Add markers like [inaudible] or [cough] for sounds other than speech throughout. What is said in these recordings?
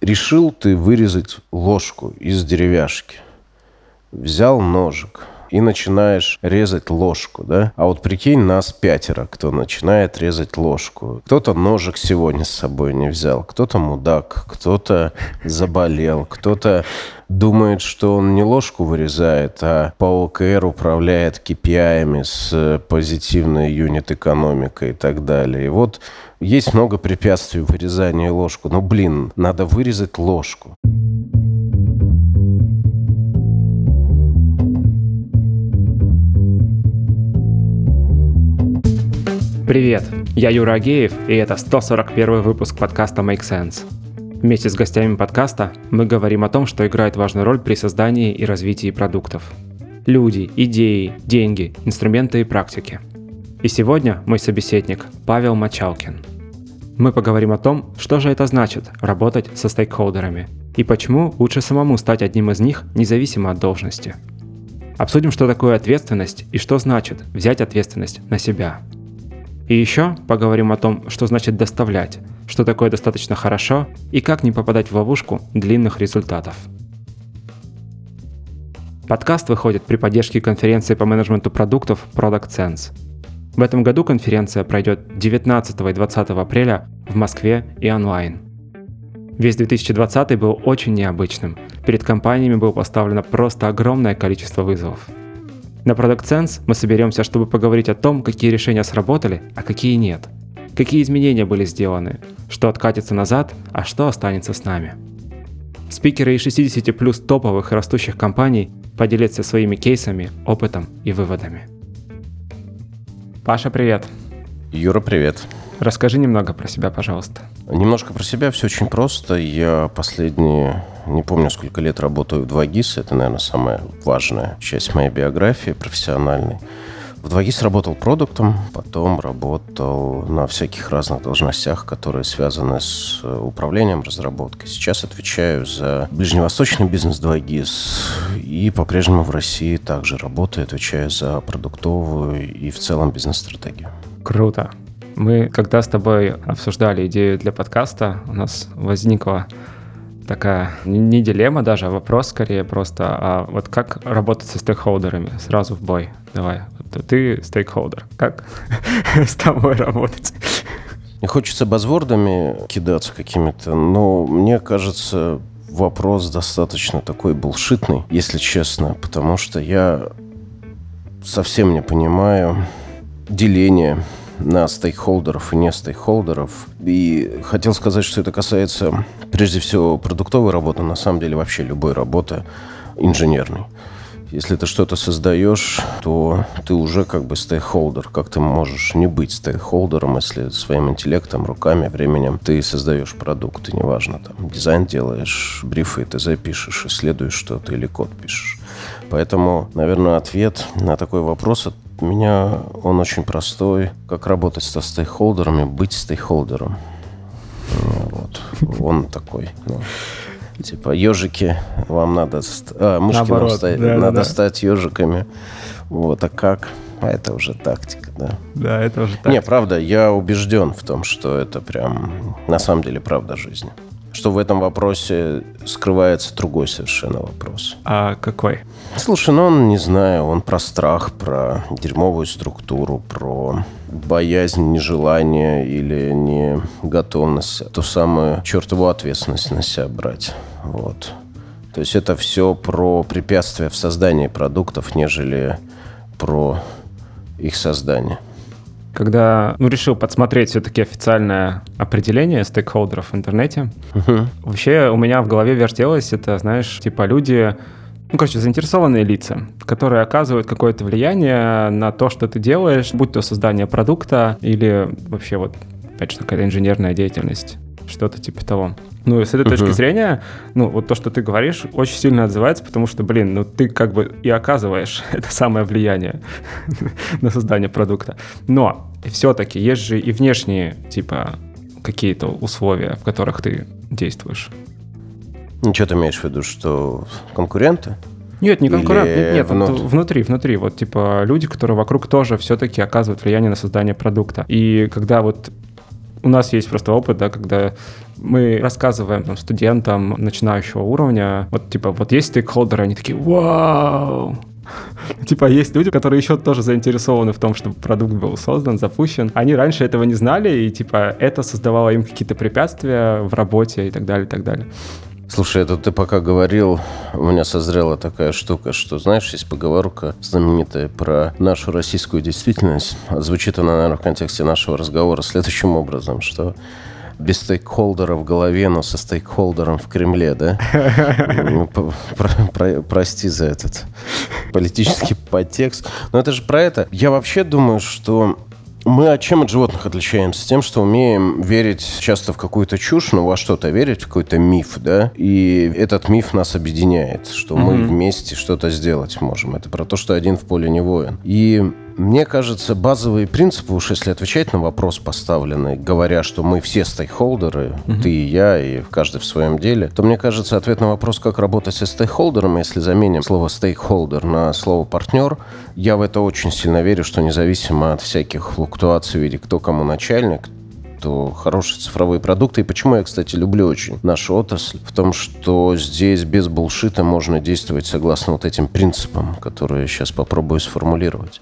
Решил ты вырезать ложку из деревяшки. Взял ножик и начинаешь резать ложку, да? А вот прикинь, нас пятеро, кто начинает резать ложку. Кто-то ножик сегодня с собой не взял, кто-то мудак, кто-то заболел, кто-то думает, что он не ложку вырезает, а по ОКР управляет KPI с позитивной юнит-экономикой и так далее. И вот есть много препятствий в вырезании ложку. Но, блин, надо вырезать ложку. Привет, я Юра Агеев, и это 141 выпуск подкаста Make Sense. Вместе с гостями подкаста мы говорим о том, что играет важную роль при создании и развитии продуктов. Люди, идеи, деньги, инструменты и практики. И сегодня мой собеседник Павел Мачалкин. Мы поговорим о том, что же это значит работать со стейкхолдерами и почему лучше самому стать одним из них, независимо от должности. Обсудим, что такое ответственность и что значит взять ответственность на себя – и еще поговорим о том, что значит доставлять, что такое достаточно хорошо и как не попадать в ловушку длинных результатов. Подкаст выходит при поддержке конференции по менеджменту продуктов Product Sense. В этом году конференция пройдет 19 и 20 апреля в Москве и онлайн. Весь 2020 был очень необычным. Перед компаниями было поставлено просто огромное количество вызовов – на Product Sense мы соберемся, чтобы поговорить о том, какие решения сработали, а какие нет. Какие изменения были сделаны, что откатится назад, а что останется с нами. Спикеры из 60 плюс топовых и растущих компаний поделятся своими кейсами, опытом и выводами. Паша, привет. Юра, привет. Расскажи немного про себя, пожалуйста. Немножко про себя, все очень просто. Я последние, не помню, сколько лет работаю в 2GIS. Это, наверное, самая важная часть моей биографии профессиональной. В 2GIS работал продуктом, потом работал на всяких разных должностях, которые связаны с э, управлением разработкой. Сейчас отвечаю за ближневосточный бизнес 2GIS и по-прежнему в России также работаю, отвечаю за продуктовую и в целом бизнес-стратегию. Круто. Мы, когда с тобой обсуждали идею для подкаста, у нас возникла такая не дилемма даже, а вопрос скорее просто, а вот как работать со стейкхолдерами сразу в бой? Давай, вот ты стейкхолдер, как [laughs] с тобой работать? Не хочется базвордами кидаться какими-то, но мне кажется, вопрос достаточно такой булшитный, если честно, потому что я совсем не понимаю деления на стейкхолдеров и не стейкхолдеров. И хотел сказать, что это касается прежде всего продуктовой работы, на самом деле вообще любой работы инженерной. Если ты что-то создаешь, то ты уже как бы стейкхолдер. Как ты можешь не быть стейкхолдером, если своим интеллектом, руками, временем ты создаешь продукт, и неважно, там, дизайн делаешь, брифы, ТЗ пишешь, исследуешь что-то или код пишешь. Поэтому, наверное, ответ на такой вопрос у меня он очень простой. Как работать со стейкхолдерами, быть стейкхолдером. Вот. Он такой. Ну, типа, ежики, вам надо... А, мышки Наоборот, нам ста... да, надо да. стать ежиками. Вот, а как? А это уже тактика, да. Да, это уже тактика. Не, правда, я убежден в том, что это прям на самом деле правда жизни что в этом вопросе скрывается другой совершенно вопрос. А какой? Слушай, ну он, не знаю, он про страх, про дерьмовую структуру, про боязнь, нежелание или не готовность, ту самую чертову ответственность на себя брать. Вот. То есть это все про препятствия в создании продуктов, нежели про их создание когда ну, решил подсмотреть все-таки официальное определение стейкхолдеров в интернете, uh-huh. вообще у меня в голове вертелось это, знаешь, типа люди, ну, короче, заинтересованные лица, которые оказывают какое-то влияние на то, что ты делаешь, будь то создание продукта или вообще вот, опять же, какая-то инженерная деятельность что-то типа того. Ну, и с этой uh-huh. точки зрения, ну, вот то, что ты говоришь, очень сильно отзывается, потому что, блин, ну, ты как бы и оказываешь [laughs] это самое влияние [laughs] на создание продукта. Но все-таки есть же и внешние, типа, какие-то условия, в которых ты действуешь. Ну, что ты имеешь в виду, что конкуренты? Нет, не конкурент, нет, нет внут... внутри, внутри, вот типа люди, которые вокруг тоже все-таки оказывают влияние на создание продукта. И когда вот у нас есть просто опыт, да, когда мы рассказываем там, студентам начинающего уровня, вот типа, вот есть стейкхолдеры, они такие, вау, [laughs] Типа есть люди, которые еще тоже заинтересованы в том, чтобы продукт был создан, запущен. Они раньше этого не знали, и типа это создавало им какие-то препятствия в работе и так далее, и так далее. Слушай, это ты пока говорил, у меня созрела такая штука, что, знаешь, есть поговорка знаменитая про нашу российскую действительность. Звучит она, наверное, в контексте нашего разговора следующим образом, что без стейкхолдера в голове, но со стейкхолдером в Кремле, да? [laughs] Прости за этот политический подтекст. Но это же про это. Я вообще думаю, что мы от чем от животных отличаемся? Тем, что умеем верить часто в какую-то чушь, но во что-то верить, в какой-то миф, да? И этот миф нас объединяет, что mm-hmm. мы вместе что-то сделать можем. Это про то, что один в поле не воин. И мне кажется, базовые принципы, уж если отвечать на вопрос поставленный, говоря, что мы все стейкхолдеры, mm-hmm. ты и я, и каждый в своем деле, то мне кажется, ответ на вопрос, как работать со стейкхолдером, если заменим слово стейкхолдер на слово партнер, я в это очень сильно верю, что независимо от всяких флуктуаций в виде кто кому начальник, то хорошие цифровые продукты. И почему я, кстати, люблю очень нашу отрасль? В том, что здесь без булшита можно действовать согласно вот этим принципам, которые я сейчас попробую сформулировать.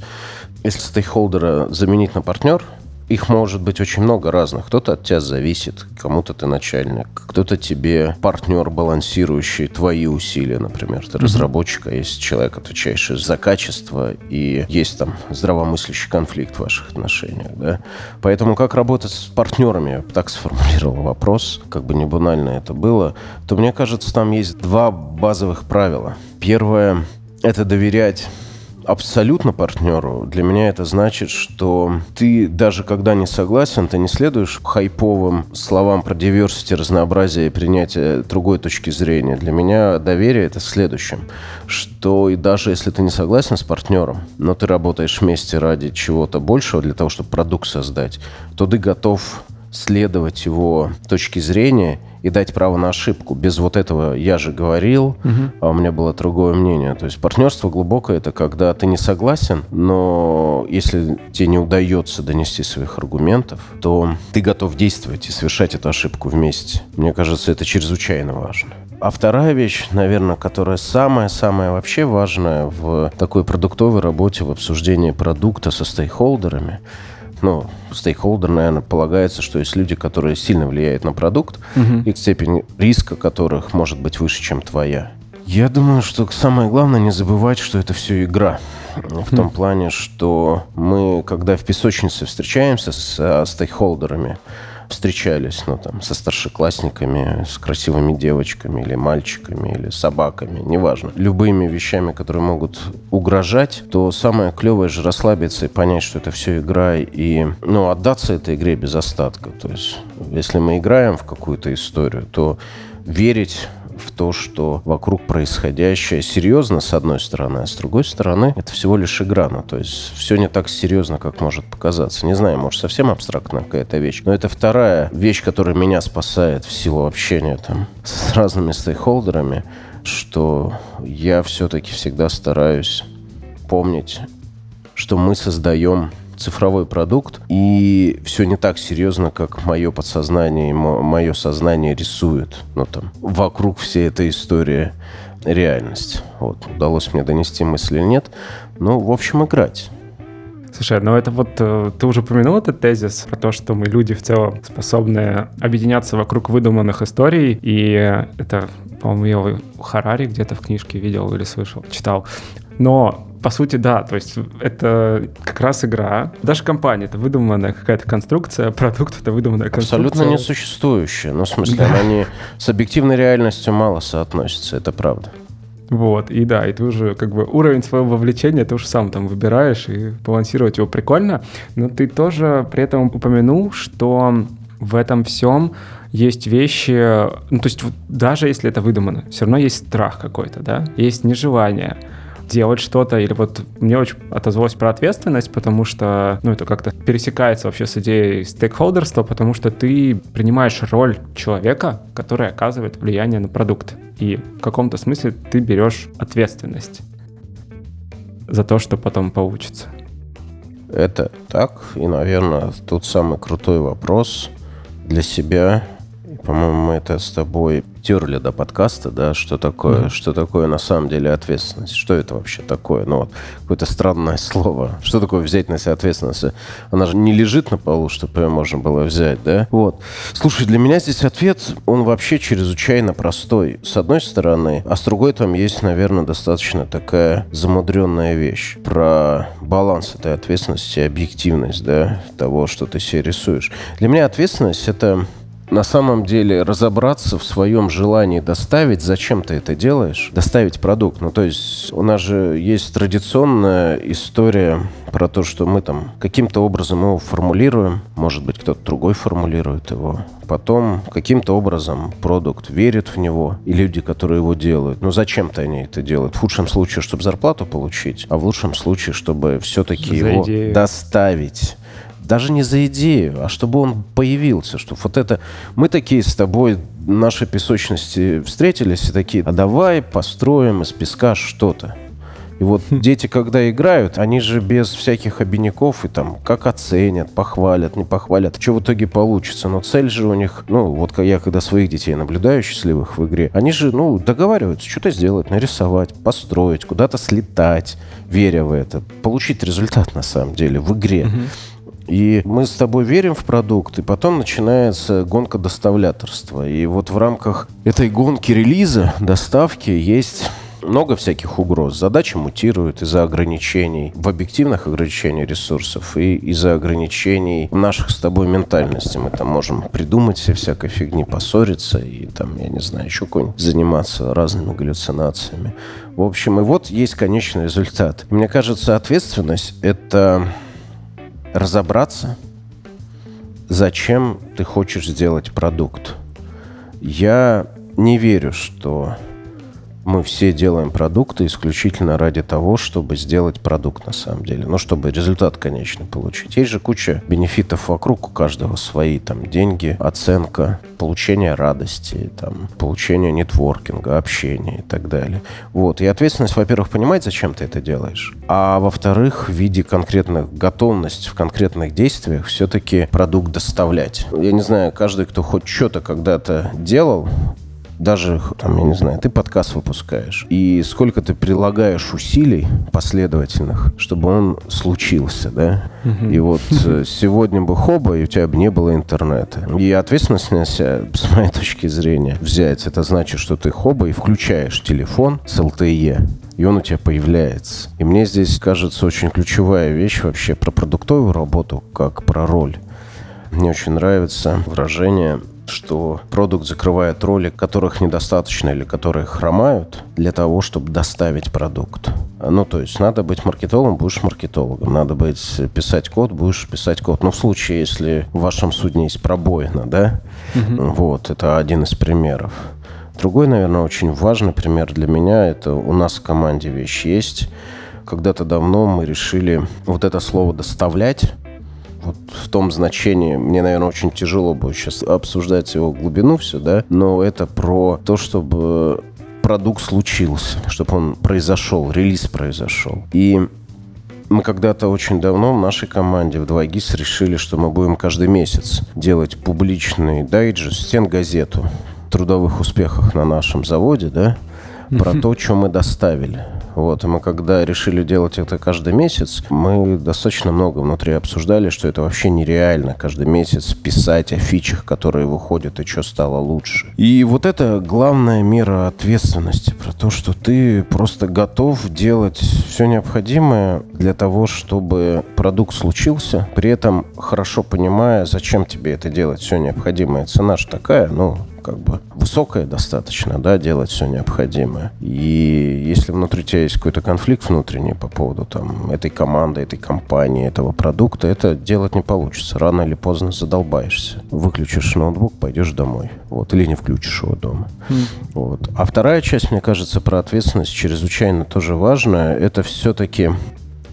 Если стейкхолдера заменить на партнер, их может быть очень много разных. Кто-то от тебя зависит, кому-то ты начальник, кто-то тебе партнер, балансирующий твои усилия, например. Ты mm-hmm. разработчик, а есть человек, отвечающий за качество, и есть там здравомыслящий конфликт в ваших отношениях. Да? Поэтому как работать с партнерами, я так сформулировал вопрос, как бы не банально это было, то мне кажется, там есть два базовых правила. Первое – это доверять абсолютно партнеру, для меня это значит, что ты даже когда не согласен, ты не следуешь хайповым словам про diversity, разнообразие и принятие другой точки зрения. Для меня доверие это следующим, что и даже если ты не согласен с партнером, но ты работаешь вместе ради чего-то большего, для того, чтобы продукт создать, то ты готов следовать его точки зрения и дать право на ошибку. Без вот этого «я же говорил», угу. а у меня было другое мнение. То есть партнерство глубокое – это когда ты не согласен, но если тебе не удается донести своих аргументов, то ты готов действовать и совершать эту ошибку вместе. Мне кажется, это чрезвычайно важно. А вторая вещь, наверное, которая самая-самая вообще важная в такой продуктовой работе, в обсуждении продукта со стейкхолдерами – ну, стейкхолдер, наверное, полагается, что есть люди, которые сильно влияют на продукт, угу. и степень риска которых может быть выше, чем твоя. Я думаю, что самое главное не забывать, что это все игра. В том плане, что мы, когда в песочнице встречаемся с стейкхолдерами, встречались, ну, там, со старшеклассниками, с красивыми девочками или мальчиками, или собаками, неважно, любыми вещами, которые могут угрожать, то самое клевое же расслабиться и понять, что это все игра, и, ну, отдаться этой игре без остатка. То есть, если мы играем в какую-то историю, то верить в то, что вокруг происходящее серьезно, с одной стороны, а с другой стороны, это всего лишь игра. Ну, то есть все не так серьезно, как может показаться. Не знаю, может, совсем абстрактная какая-то вещь. Но это вторая вещь, которая меня спасает в силу общения там с [laughs] разными стейкхолдерами, что я все-таки всегда стараюсь помнить, что мы создаем цифровой продукт, и все не так серьезно, как мое подсознание мое сознание рисует. Ну, там, вокруг всей этой истории реальность. Вот, удалось мне донести мысль или нет. Ну, в общем, играть. Слушай, ну это вот э, ты уже упомянул этот тезис про то, что мы люди в целом способны объединяться вокруг выдуманных историй, и это, по-моему, я у Харари где-то в книжке видел или слышал, читал. Но по сути, да, то есть это как раз игра. Даже компания — это выдуманная какая-то конструкция, [laughs] продукт — это выдуманная конструкция. Абсолютно несуществующая. Ну, в смысле, да. они с объективной реальностью мало соотносятся, это правда. Вот, и да, и ты уже как бы уровень своего вовлечения ты уже сам там выбираешь, и балансировать его прикольно. Но ты тоже при этом упомянул, что в этом всем есть вещи, ну то есть даже если это выдумано, все равно есть страх какой-то, да, есть нежелание делать что-то, или вот мне очень отозвалось про ответственность, потому что, ну, это как-то пересекается вообще с идеей стейкхолдерства, потому что ты принимаешь роль человека, который оказывает влияние на продукт. И в каком-то смысле ты берешь ответственность за то, что потом получится. Это так. И, наверное, тут самый крутой вопрос. для себя по-моему, мы это с тобой терли до подкаста, да, что такое, mm-hmm. что такое на самом деле ответственность, что это вообще такое, ну вот какое-то странное слово, что такое взять на себя ответственность, она же не лежит на полу, чтобы ее можно было взять, да, вот. Слушай, для меня здесь ответ, он вообще чрезвычайно простой, с одной стороны, а с другой там есть, наверное, достаточно такая замудренная вещь про баланс этой ответственности и объективность, да, того, что ты себе рисуешь. Для меня ответственность это на самом деле разобраться в своем желании доставить, зачем ты это делаешь, доставить продукт. Ну, то есть у нас же есть традиционная история про то, что мы там каким-то образом его формулируем, может быть, кто-то другой формулирует его. Потом каким-то образом продукт верит в него, и люди, которые его делают, ну зачем-то они это делают? В худшем случае, чтобы зарплату получить, а в лучшем случае, чтобы все-таки его идею. доставить даже не за идею, а чтобы он появился, чтобы вот это... Мы такие с тобой, наши песочности встретились и такие, а давай построим из песка что-то. И вот хм. дети, когда играют, они же без всяких обиняков и там как оценят, похвалят, не похвалят. Что в итоге получится? Но цель же у них, ну, вот я когда своих детей наблюдаю счастливых в игре, они же, ну, договариваются что-то сделать, нарисовать, построить, куда-то слетать, веря в это, получить результат на самом деле в игре. И мы с тобой верим в продукт, и потом начинается гонка доставляторства. И вот в рамках этой гонки релиза, доставки есть много всяких угроз. Задача мутирует из-за ограничений, в объективных ограничений ресурсов и из-за ограничений наших с тобой ментальности. Мы там можем придумать себе всякой фигни, поссориться и там, я не знаю, еще какой-нибудь заниматься разными галлюцинациями. В общем, и вот есть конечный результат. Мне кажется, ответственность — это разобраться, зачем ты хочешь сделать продукт. Я не верю, что мы все делаем продукты исключительно ради того, чтобы сделать продукт на самом деле. Ну, чтобы результат, конечно, получить. Есть же куча бенефитов вокруг, у каждого свои. Там деньги, оценка, получение радости, там, получение нетворкинга, общения и так далее. Вот. И ответственность, во-первых, понимать, зачем ты это делаешь. А во-вторых, в виде конкретных готовности в конкретных действиях все-таки продукт доставлять. Я не знаю, каждый, кто хоть что-то когда-то делал, даже, там, я не знаю, ты подкаст выпускаешь, и сколько ты прилагаешь усилий последовательных, чтобы он случился, да? И вот э, сегодня бы хоба, и у тебя бы не было интернета. И ответственность на себя, [laughs] с моей точки зрения, взять, это значит, что ты хоба и включаешь телефон с LTE, и он у тебя появляется. И мне здесь кажется очень ключевая вещь вообще про продуктовую работу, как про роль. Мне очень нравится выражение что продукт закрывает роли, которых недостаточно или которые хромают для того, чтобы доставить продукт. Ну, то есть надо быть маркетологом, будешь маркетологом. Надо быть писать код, будешь писать код. Но в случае, если в вашем судне есть пробоина, да, угу. вот, это один из примеров. Другой, наверное, очень важный пример для меня, это у нас в команде вещь есть. Когда-то давно мы решили вот это слово «доставлять» вот в том значении, мне, наверное, очень тяжело будет сейчас обсуждать его глубину все, да, но это про то, чтобы продукт случился, чтобы он произошел, релиз произошел. И мы когда-то очень давно в нашей команде в 2GIS решили, что мы будем каждый месяц делать публичный дайджест, стен-газету трудовых успехах на нашем заводе, да, про то, что мы доставили. Вот, и мы когда решили делать это каждый месяц, мы достаточно много внутри обсуждали, что это вообще нереально каждый месяц писать о фичах, которые выходят, и что стало лучше. И вот это главная мера ответственности, про то, что ты просто готов делать все необходимое для того, чтобы продукт случился, при этом хорошо понимая, зачем тебе это делать, все необходимое. Цена же такая, ну, как бы высокая достаточно, да, делать все необходимое. И если внутри тебя есть какой-то конфликт внутренний по поводу там этой команды, этой компании, этого продукта, это делать не получится. Рано или поздно задолбаешься. Выключишь ноутбук, пойдешь домой. Вот, или не включишь его дома. Mm. Вот. А вторая часть, мне кажется, про ответственность чрезвычайно тоже важная. Это все-таки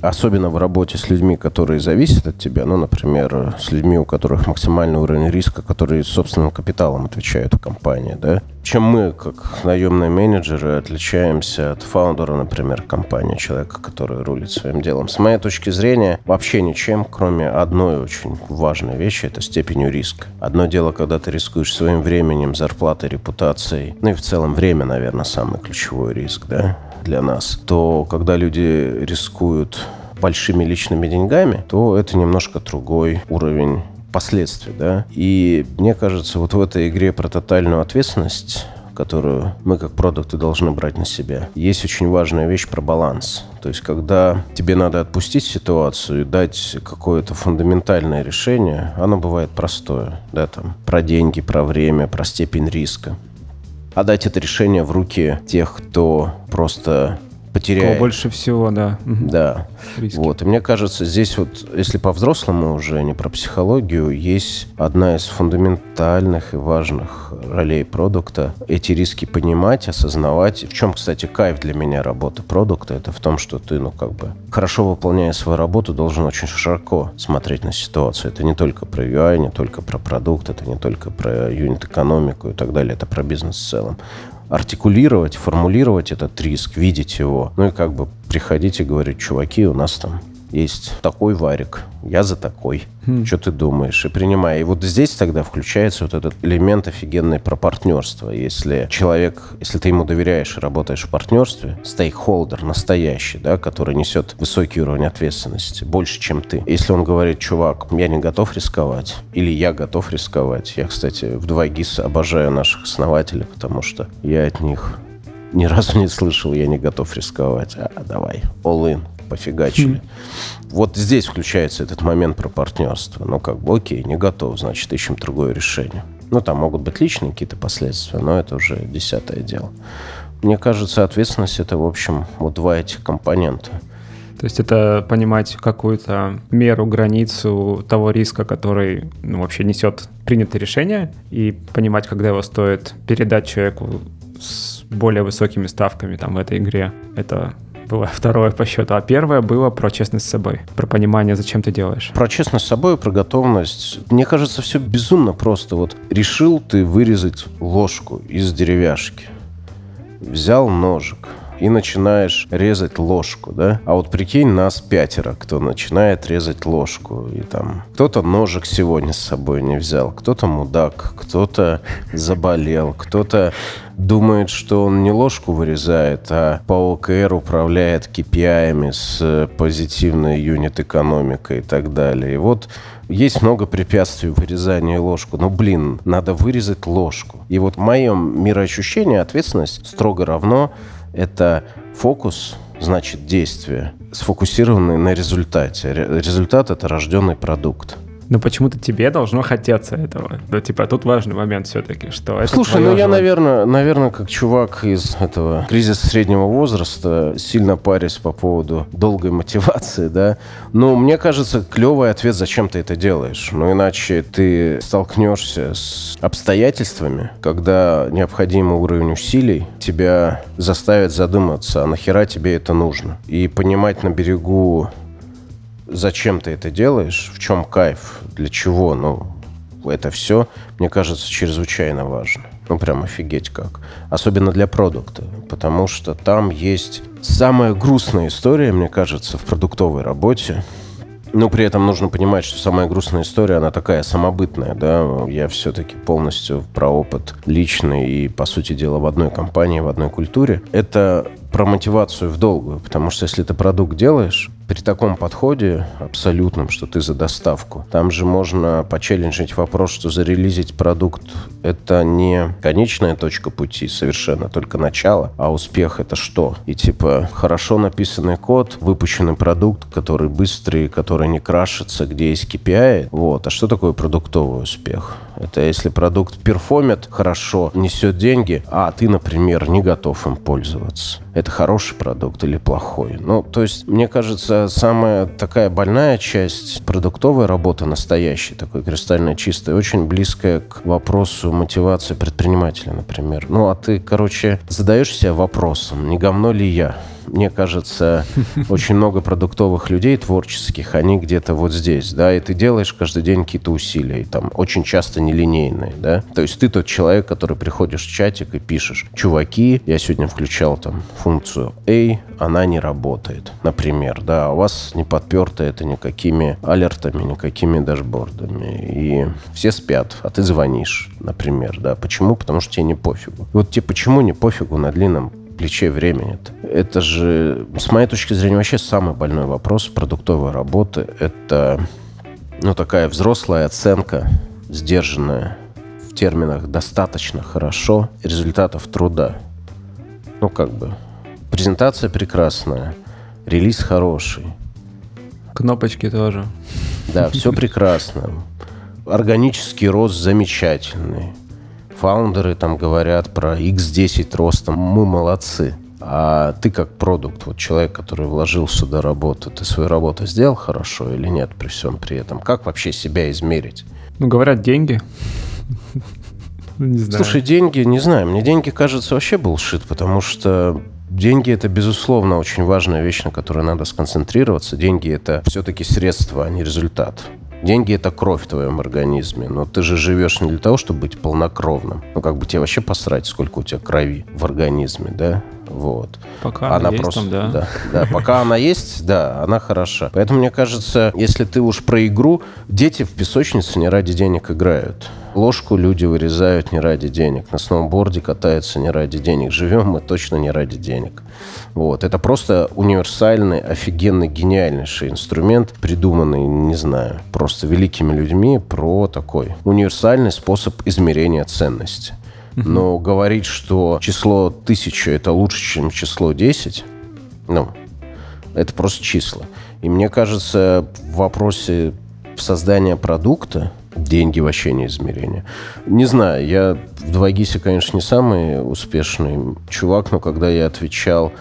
особенно в работе с людьми, которые зависят от тебя, ну, например, с людьми, у которых максимальный уровень риска, которые собственным капиталом отвечают в компании, да, чем мы, как наемные менеджеры, отличаемся от фаундера, например, компании, человека, который рулит своим делом. С моей точки зрения, вообще ничем, кроме одной очень важной вещи, это степенью риска. Одно дело, когда ты рискуешь своим временем, зарплатой, репутацией, ну и в целом время, наверное, самый ключевой риск, да, для нас, то когда люди рискуют большими личными деньгами, то это немножко другой уровень последствий, да. И мне кажется, вот в этой игре про тотальную ответственность которую мы как продукты должны брать на себя. Есть очень важная вещь про баланс. То есть, когда тебе надо отпустить ситуацию и дать какое-то фундаментальное решение, оно бывает простое, да, там, про деньги, про время, про степень риска. А дать это решение в руки тех, кто просто потеряет. Кого больше всего, да. Да. Риски. Вот. И мне кажется, здесь вот, если по-взрослому уже, не про психологию, есть одна из фундаментальных и важных ролей продукта. Эти риски понимать, осознавать. В чем, кстати, кайф для меня работы продукта, это в том, что ты, ну, как бы, хорошо выполняя свою работу, должен очень широко смотреть на ситуацию. Это не только про UI, не только про продукт, это не только про юнит-экономику и так далее, это про бизнес в целом артикулировать, формулировать этот риск, видеть его. Ну и как бы приходить и говорить, чуваки, у нас там есть такой варик, я за такой. Хм. Что ты думаешь? И принимая. И вот здесь тогда включается вот этот элемент офигенный про партнерство. Если человек, если ты ему доверяешь и работаешь в партнерстве, стейкхолдер настоящий, да, который несет высокий уровень ответственности, больше, чем ты. Если он говорит, чувак, я не готов рисковать, или я готов рисковать. Я, кстати, в 2GIS обожаю наших основателей, потому что я от них ни разу не слышал, я не готов рисковать. А, давай, all in пофигачили. Mm. Вот здесь включается этот момент про партнерство. Ну, как бы, окей, не готов, значит, ищем другое решение. Ну, там могут быть личные какие-то последствия, но это уже десятое дело. Мне кажется, ответственность — это, в общем, вот два этих компонента. То есть это понимать какую-то меру, границу того риска, который ну, вообще несет принятое решение, и понимать, когда его стоит передать человеку с более высокими ставками там в этой игре. Это было [laughs] второе по счету, а первое было про честность с собой, про понимание, зачем ты делаешь. Про честность с собой, про готовность. Мне кажется, все безумно просто. Вот решил ты вырезать ложку из деревяшки. Взял ножик, и начинаешь резать ложку, да? А вот прикинь, нас пятеро, кто начинает резать ложку. И там кто-то ножик сегодня с собой не взял, кто-то мудак, кто-то заболел, кто-то думает, что он не ложку вырезает, а по ОКР управляет KPI с позитивной юнит-экономикой и так далее. И вот есть много препятствий в ложку. Но, блин, надо вырезать ложку. И вот в моем мироощущении ответственность строго равно это фокус, значит действие, сфокусированный на результате. Результат — это рожденный продукт. Но почему-то тебе должно хотеться этого. Ну, типа, тут важный момент все-таки, что это Слушай, ну я, наверное, наверное, как чувак из этого кризиса среднего возраста, сильно парюсь по поводу долгой мотивации, да. Но мне кажется, клевый ответ, зачем ты это делаешь. Ну, иначе ты столкнешься с обстоятельствами, когда необходимый уровень усилий тебя заставит задуматься, а нахера тебе это нужно. И понимать на берегу зачем ты это делаешь, в чем кайф, для чего, ну, это все, мне кажется, чрезвычайно важно. Ну, прям офигеть как. Особенно для продукта, потому что там есть самая грустная история, мне кажется, в продуктовой работе. Но при этом нужно понимать, что самая грустная история, она такая самобытная, да. Я все-таки полностью про опыт личный и, по сути дела, в одной компании, в одной культуре. Это про мотивацию в долгую, потому что если ты продукт делаешь, при таком подходе абсолютном, что ты за доставку, там же можно почелленджить вопрос, что зарелизить продукт — это не конечная точка пути совершенно, только начало, а успех — это что? И типа хорошо написанный код, выпущенный продукт, который быстрый, который не крашится, где есть KPI, вот. А что такое продуктовый успех? Это если продукт перформит хорошо, несет деньги, а ты, например, не готов им пользоваться. Это хороший продукт или плохой? Ну, то есть, мне кажется, самая такая больная часть продуктовой работы, настоящей, такой кристально чистой, очень близкая к вопросу мотивации предпринимателя, например. Ну, а ты, короче, задаешь себе вопросом, не говно ли я? Мне кажется, очень много продуктовых людей творческих, они где-то вот здесь, да, и ты делаешь каждый день какие-то усилия, и там очень часто нелинейные, да. То есть ты тот человек, который приходишь в чатик и пишешь, чуваки, я сегодня включал там функцию A, она не работает, например, да, а у вас не подперто это никакими алертами, никакими дашбордами, и все спят, а ты звонишь, например, да. Почему? Потому что тебе не пофигу. Вот тебе почему не пофигу на длинном плече времени-то? Это же, с моей точки зрения, вообще самый больной вопрос продуктовой работы. Это, ну, такая взрослая оценка, сдержанная в терминах «достаточно хорошо» результатов труда. Ну, как бы, презентация прекрасная, релиз хороший. Кнопочки тоже. Да, все прекрасно. Органический рост замечательный. Фаундеры там говорят про X10 ростом. Мы молодцы. А ты как продукт, вот человек, который вложил сюда работу, ты свою работу сделал хорошо или нет при всем при этом? Как вообще себя измерить? Ну, говорят, деньги. Ну, не знаю. Слушай, деньги, не знаю, мне деньги кажется вообще булшит, потому что деньги это, безусловно, очень важная вещь, на которой надо сконцентрироваться. Деньги это все-таки средство, а не результат. Деньги – это кровь в твоем организме, но ты же живешь не для того, чтобы быть полнокровным. Ну, как бы тебе вообще посрать, сколько у тебя крови в организме, да? Вот. Пока она, есть просто, там, да. да. Да, пока она есть, да, она хороша. Поэтому, мне кажется, если ты уж про игру, дети в песочнице не ради денег играют. Ложку люди вырезают не ради денег. На сноуборде катаются не ради денег. Живем мы точно не ради денег. Вот. Это просто универсальный, офигенный, гениальнейший инструмент, придуманный, не знаю, просто великими людьми про такой универсальный способ измерения ценности. Но говорить, что число тысяча это лучше, чем число 10, ну, это просто числа. И мне кажется, в вопросе создания продукта деньги вообще не измерение. Не знаю, я в 2GIS, конечно, не самый успешный чувак, но когда я отвечал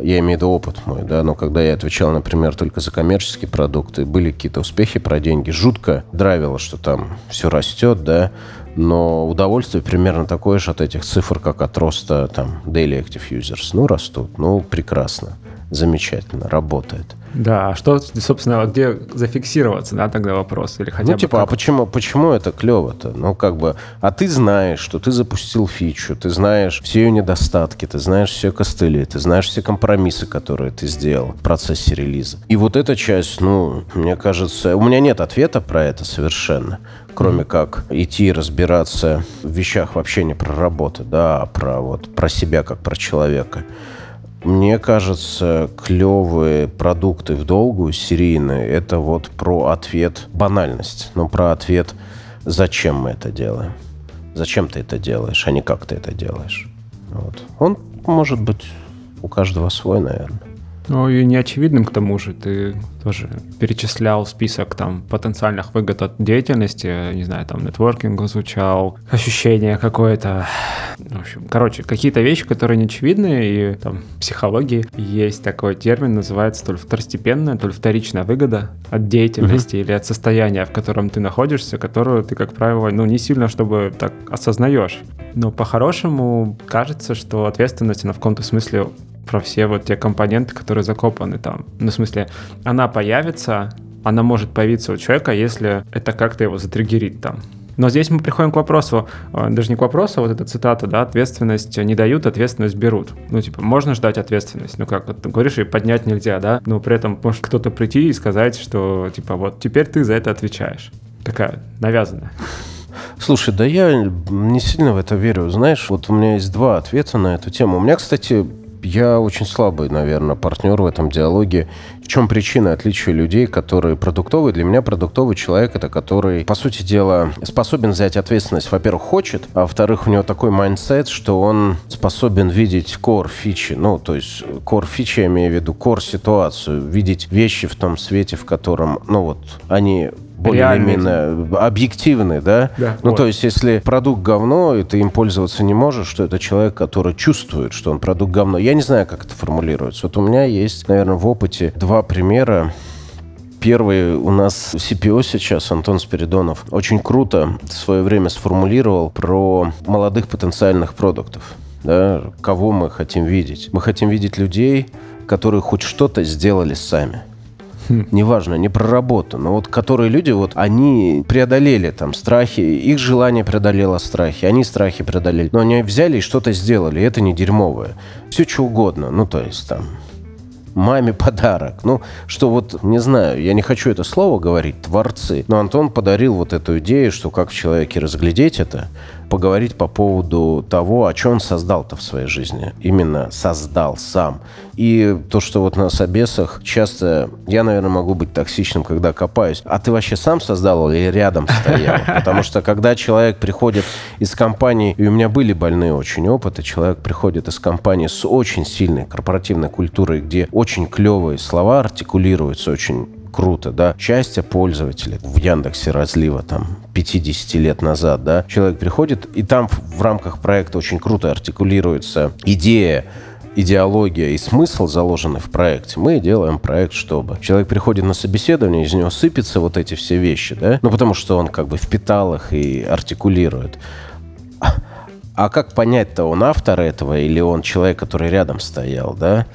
я имею в виду опыт мой, да, но когда я отвечал, например, только за коммерческие продукты, были какие-то успехи про деньги, жутко драйвило, что там все растет, да, но удовольствие примерно такое же от этих цифр, как от роста там daily active users. Ну, растут, ну, прекрасно, замечательно, работает. Да, а что, собственно, где зафиксироваться, да, тогда вопрос? Или хотя ну, бы типа, а как- почему, почему это клево-то? Ну, как бы, а ты знаешь, что ты запустил фичу, ты знаешь все ее недостатки, ты знаешь все костыли, ты знаешь все компромиссы, которые ты сделал в процессе релиза. И вот эта часть, ну, мне кажется, у меня нет ответа про это совершенно, кроме как идти разбираться в вещах вообще не про работу, да, а про вот, про себя как про человека. Мне кажется, клевые продукты в долгую, серийные, это вот про ответ банальность, но про ответ, зачем мы это делаем. Зачем ты это делаешь, а не как ты это делаешь. Вот. Он может быть у каждого свой, наверное. Ну и неочевидным к тому же, ты тоже перечислял список там потенциальных выгод от деятельности, не знаю, там нетворкинг звучал, ощущение какое-то, в общем, короче, какие-то вещи, которые неочевидны, и там в психологии есть такой термин, называется то ли второстепенная, то ли вторичная выгода от деятельности или от состояния, в котором ты находишься, которую ты, как правило, ну не сильно, чтобы так осознаешь. Но по-хорошему кажется, что ответственность, она в каком-то смысле про все вот те компоненты, которые закопаны там. Ну, в смысле, она появится, она может появиться у человека, если это как-то его затриггерит там. Но здесь мы приходим к вопросу, э, даже не к вопросу, а вот эта цитата, да, ответственность не дают, ответственность берут. Ну, типа, можно ждать ответственность, ну как, вот ты говоришь, и поднять нельзя, да, но при этом может кто-то прийти и сказать, что, типа, вот теперь ты за это отвечаешь. Такая навязанная. Слушай, да я не сильно в это верю. Знаешь, вот у меня есть два ответа на эту тему. У меня, кстати, я очень слабый, наверное, партнер в этом диалоге. В чем причина отличия людей, которые продуктовые? Для меня продуктовый человек это который, по сути дела, способен взять ответственность. Во-первых, хочет, а во-вторых, у него такой mindset, что он способен видеть core фичи. Ну, то есть core фичи, я имею в виду core ситуацию, видеть вещи в том свете, в котором, ну вот, они более-менее объективны, да? Да, ну, вот. то есть, если продукт говно, и ты им пользоваться не можешь, что это человек, который чувствует, что он продукт говно. Я не знаю, как это формулируется. Вот у меня есть, наверное, в опыте два примера. Первый у нас CPO сейчас, Антон Спиридонов, очень круто в свое время сформулировал про молодых потенциальных продуктов. Да, кого мы хотим видеть? Мы хотим видеть людей, которые хоть что-то сделали сами. [laughs] Неважно, не про работу, но вот которые люди, вот они преодолели там страхи, их желание преодолело страхи, они страхи преодолели, но они взяли и что-то сделали, и это не дерьмовое. Все что угодно, ну то есть там маме [laughs] подарок. Ну, что вот, не знаю, я не хочу это слово говорить, творцы, но Антон подарил вот эту идею, что как в человеке разглядеть это, поговорить по поводу того, о чем он создал-то в своей жизни. Именно создал сам. И то, что вот на собесах часто я, наверное, могу быть токсичным, когда копаюсь. А ты вообще сам создал или рядом стоял? Потому что когда человек приходит из компании, и у меня были больные очень опыты, человек приходит из компании с очень сильной корпоративной культурой, где очень клевые слова артикулируются, очень круто, да. Счастье пользователя в Яндексе разлива там 50 лет назад, да. Человек приходит, и там в, рамках проекта очень круто артикулируется идея идеология и смысл заложены в проекте. Мы делаем проект, чтобы человек приходит на собеседование, из него сыпятся вот эти все вещи, да, ну потому что он как бы впитал их и артикулирует. А как понять-то, он автор этого или он человек, который рядом стоял, да?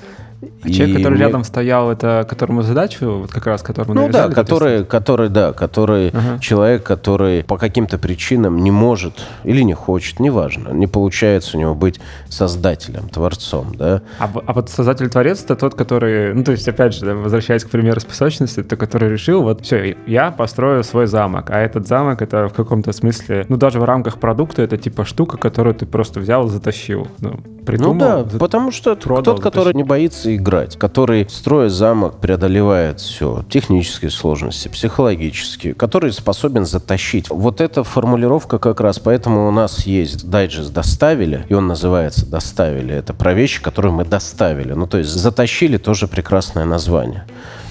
А человек, который мне... рядом стоял, это которому задачу, вот как раз которому Ну да, который, который, да, который ага. человек, который по каким-то причинам не может или не хочет, неважно, не получается у него быть создателем, творцом, да. А, а вот создатель-творец это тот, который, ну то есть опять же, возвращаясь к примеру с песочности, это который решил, вот все, я построю свой замок, а этот замок это в каком-то смысле, ну даже в рамках продукта это типа штука, которую ты просто взял и затащил, ну придумал. Ну да, за... потому что продал, тот, который затащил. не боится играть, который, строя замок, преодолевает все, технические сложности, психологические, который способен затащить. Вот эта формулировка как раз, поэтому у нас есть дайджест «Доставили», и он называется «Доставили». Это про вещи, которые мы доставили. Ну, то есть «Затащили» тоже прекрасное название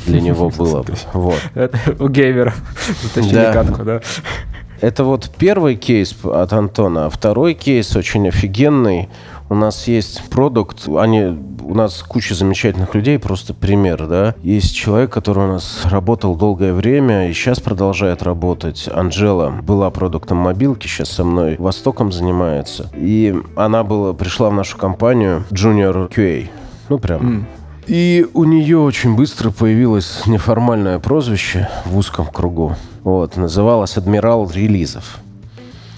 для [laughs] него было бы. Вот. [laughs] Это у геймеров затащили катку, да? Это вот первый кейс от Антона, а второй кейс очень офигенный. У нас есть продукт, они, у нас куча замечательных людей, просто пример, да. Есть человек, который у нас работал долгое время и сейчас продолжает работать. Анжела была продуктом мобилки, сейчас со мной Востоком занимается. И она была, пришла в нашу компанию Junior QA. Ну, прям mm. И у нее очень быстро появилось неформальное прозвище в узком кругу. Вот, называлось «Адмирал релизов».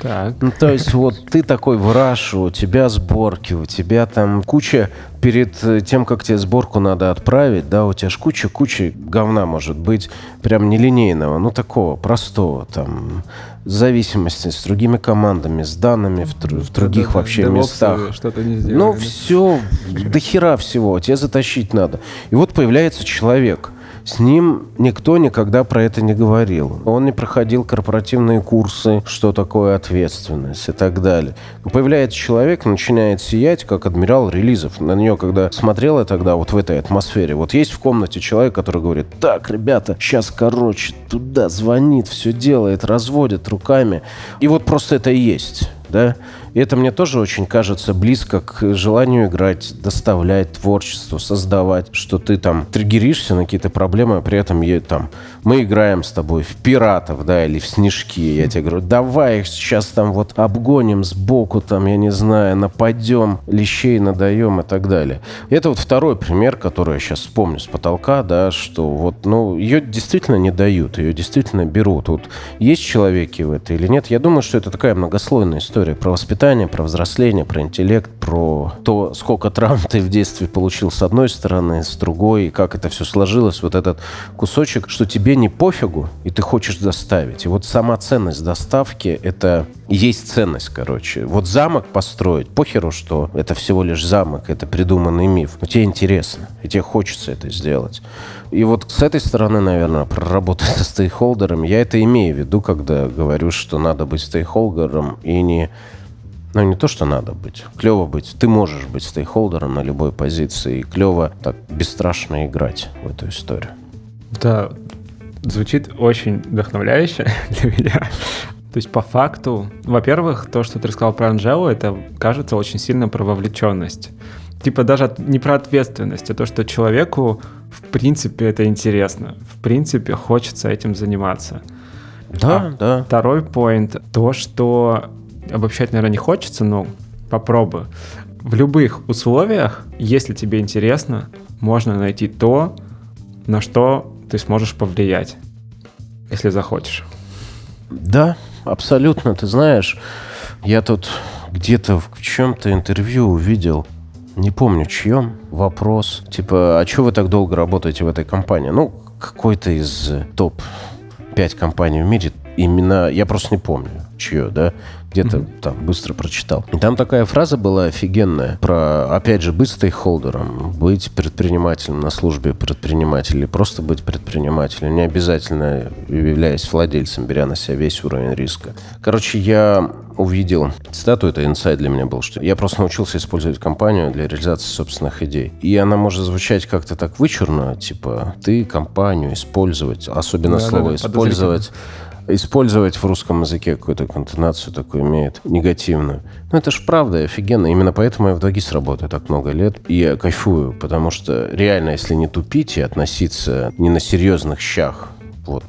Так. Ну, то есть вот ты такой в рашу, у тебя сборки, у тебя там куча перед э, тем, как тебе сборку надо отправить, да, у тебя ж куча-куча говна может быть, прям нелинейного, ну такого, простого, там, зависимости с другими командами, с данными в, в других да, вообще местах. Что-то не сделали, ну, все, до хера всего, тебе затащить надо. И вот появляется человек, с ним никто никогда про это не говорил. Он не проходил корпоративные курсы, что такое ответственность и так далее. Появляется человек, начинает сиять, как адмирал релизов. На нее, когда смотрел я тогда вот в этой атмосфере, вот есть в комнате человек, который говорит, так, ребята, сейчас, короче, туда звонит, все делает, разводит руками. И вот просто это и есть да. И это мне тоже очень кажется близко к желанию играть, доставлять творчество, создавать, что ты там триггеришься на какие-то проблемы, а при этом я, там, мы играем с тобой в пиратов, да, или в снежки. Я тебе говорю, давай их сейчас там вот обгоним сбоку, там, я не знаю, нападем, лещей надаем и так далее. И это вот второй пример, который я сейчас вспомню с потолка, да, что вот, ну, ее действительно не дают, ее действительно берут. Вот есть человеки в это или нет? Я думаю, что это такая многослойная история про воспитание, про взросление, про интеллект, про то, сколько травм ты в детстве получил с одной стороны, с другой, и как это все сложилось, вот этот кусочек, что тебе не пофигу, и ты хочешь доставить. И вот сама ценность доставки — это есть ценность, короче. Вот замок построить, похеру, что это всего лишь замок, это придуманный миф. Но тебе интересно, и тебе хочется это сделать. И вот с этой стороны, наверное, проработать со стейкхолдерами, я это имею в виду, когда говорю, что надо быть стейкхолдером и не ну, не то, что надо быть. Клево быть. Ты можешь быть стейкхолдером на любой позиции. И клево так бесстрашно играть в эту историю. Да, звучит очень вдохновляюще [laughs] для меня. То есть по факту, во-первых, то, что ты рассказал про Анжелу, это кажется очень сильно про вовлеченность. Типа даже не про ответственность, а то, что человеку в принципе это интересно. В принципе хочется этим заниматься. Да, а да. Второй поинт, то, что обобщать, наверное, не хочется, но попробуй. В любых условиях, если тебе интересно, можно найти то, на что ты сможешь повлиять, если захочешь. Да, абсолютно. Ты знаешь, я тут где-то в чем-то интервью увидел, не помню чьем, вопрос, типа, а что вы так долго работаете в этой компании? Ну, какой-то из топ-5 компаний в мире, именно, я просто не помню, чье, да, где-то mm-hmm. там быстро прочитал. И там такая фраза была офигенная про, опять же, быть стейкхолдером, быть предпринимателем на службе предпринимателей, просто быть предпринимателем, не обязательно являясь владельцем, беря на себя весь уровень риска. Короче, я увидел цитату, это инсайт для меня был, что я просто научился использовать компанию для реализации собственных идей. И она может звучать как-то так вычурно, типа ты компанию использовать, особенно да, слово да, использовать использовать в русском языке какую-то контенацию такую имеет негативную. Ну, это ж правда, офигенно. Именно поэтому я в Дагис работаю так много лет. И я кайфую, потому что реально, если не тупить и относиться не на серьезных щах, вот,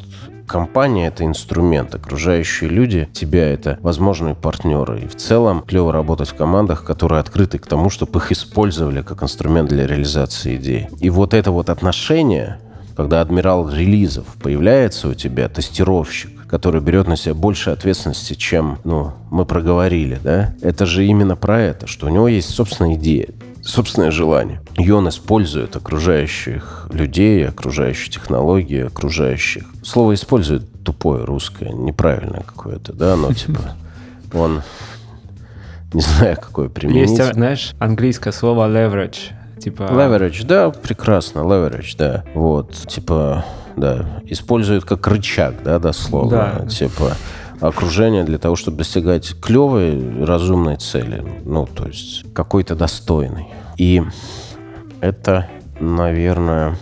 компания — это инструмент, окружающие люди тебя — это возможные партнеры. И в целом клево работать в командах, которые открыты к тому, чтобы их использовали как инструмент для реализации идей. И вот это вот отношение, когда адмирал релизов появляется у тебя, тестировщик, который берет на себя больше ответственности, чем, ну, мы проговорили, да, это же именно про это, что у него есть собственная идея, собственное желание. И он использует окружающих людей, окружающие технологии, окружающих. Слово использует тупое русское, неправильное какое-то, да, но [laughs] типа он не знаю, какое применить. Есть, знаешь, английское слово leverage. Типа... Leverage, да, прекрасно, leverage, да. Вот, типа, да, используют как рычаг, да, дословно. Да. Типа окружение для того, чтобы достигать клевой, разумной цели. Ну, то есть какой-то достойный. И это, наверное,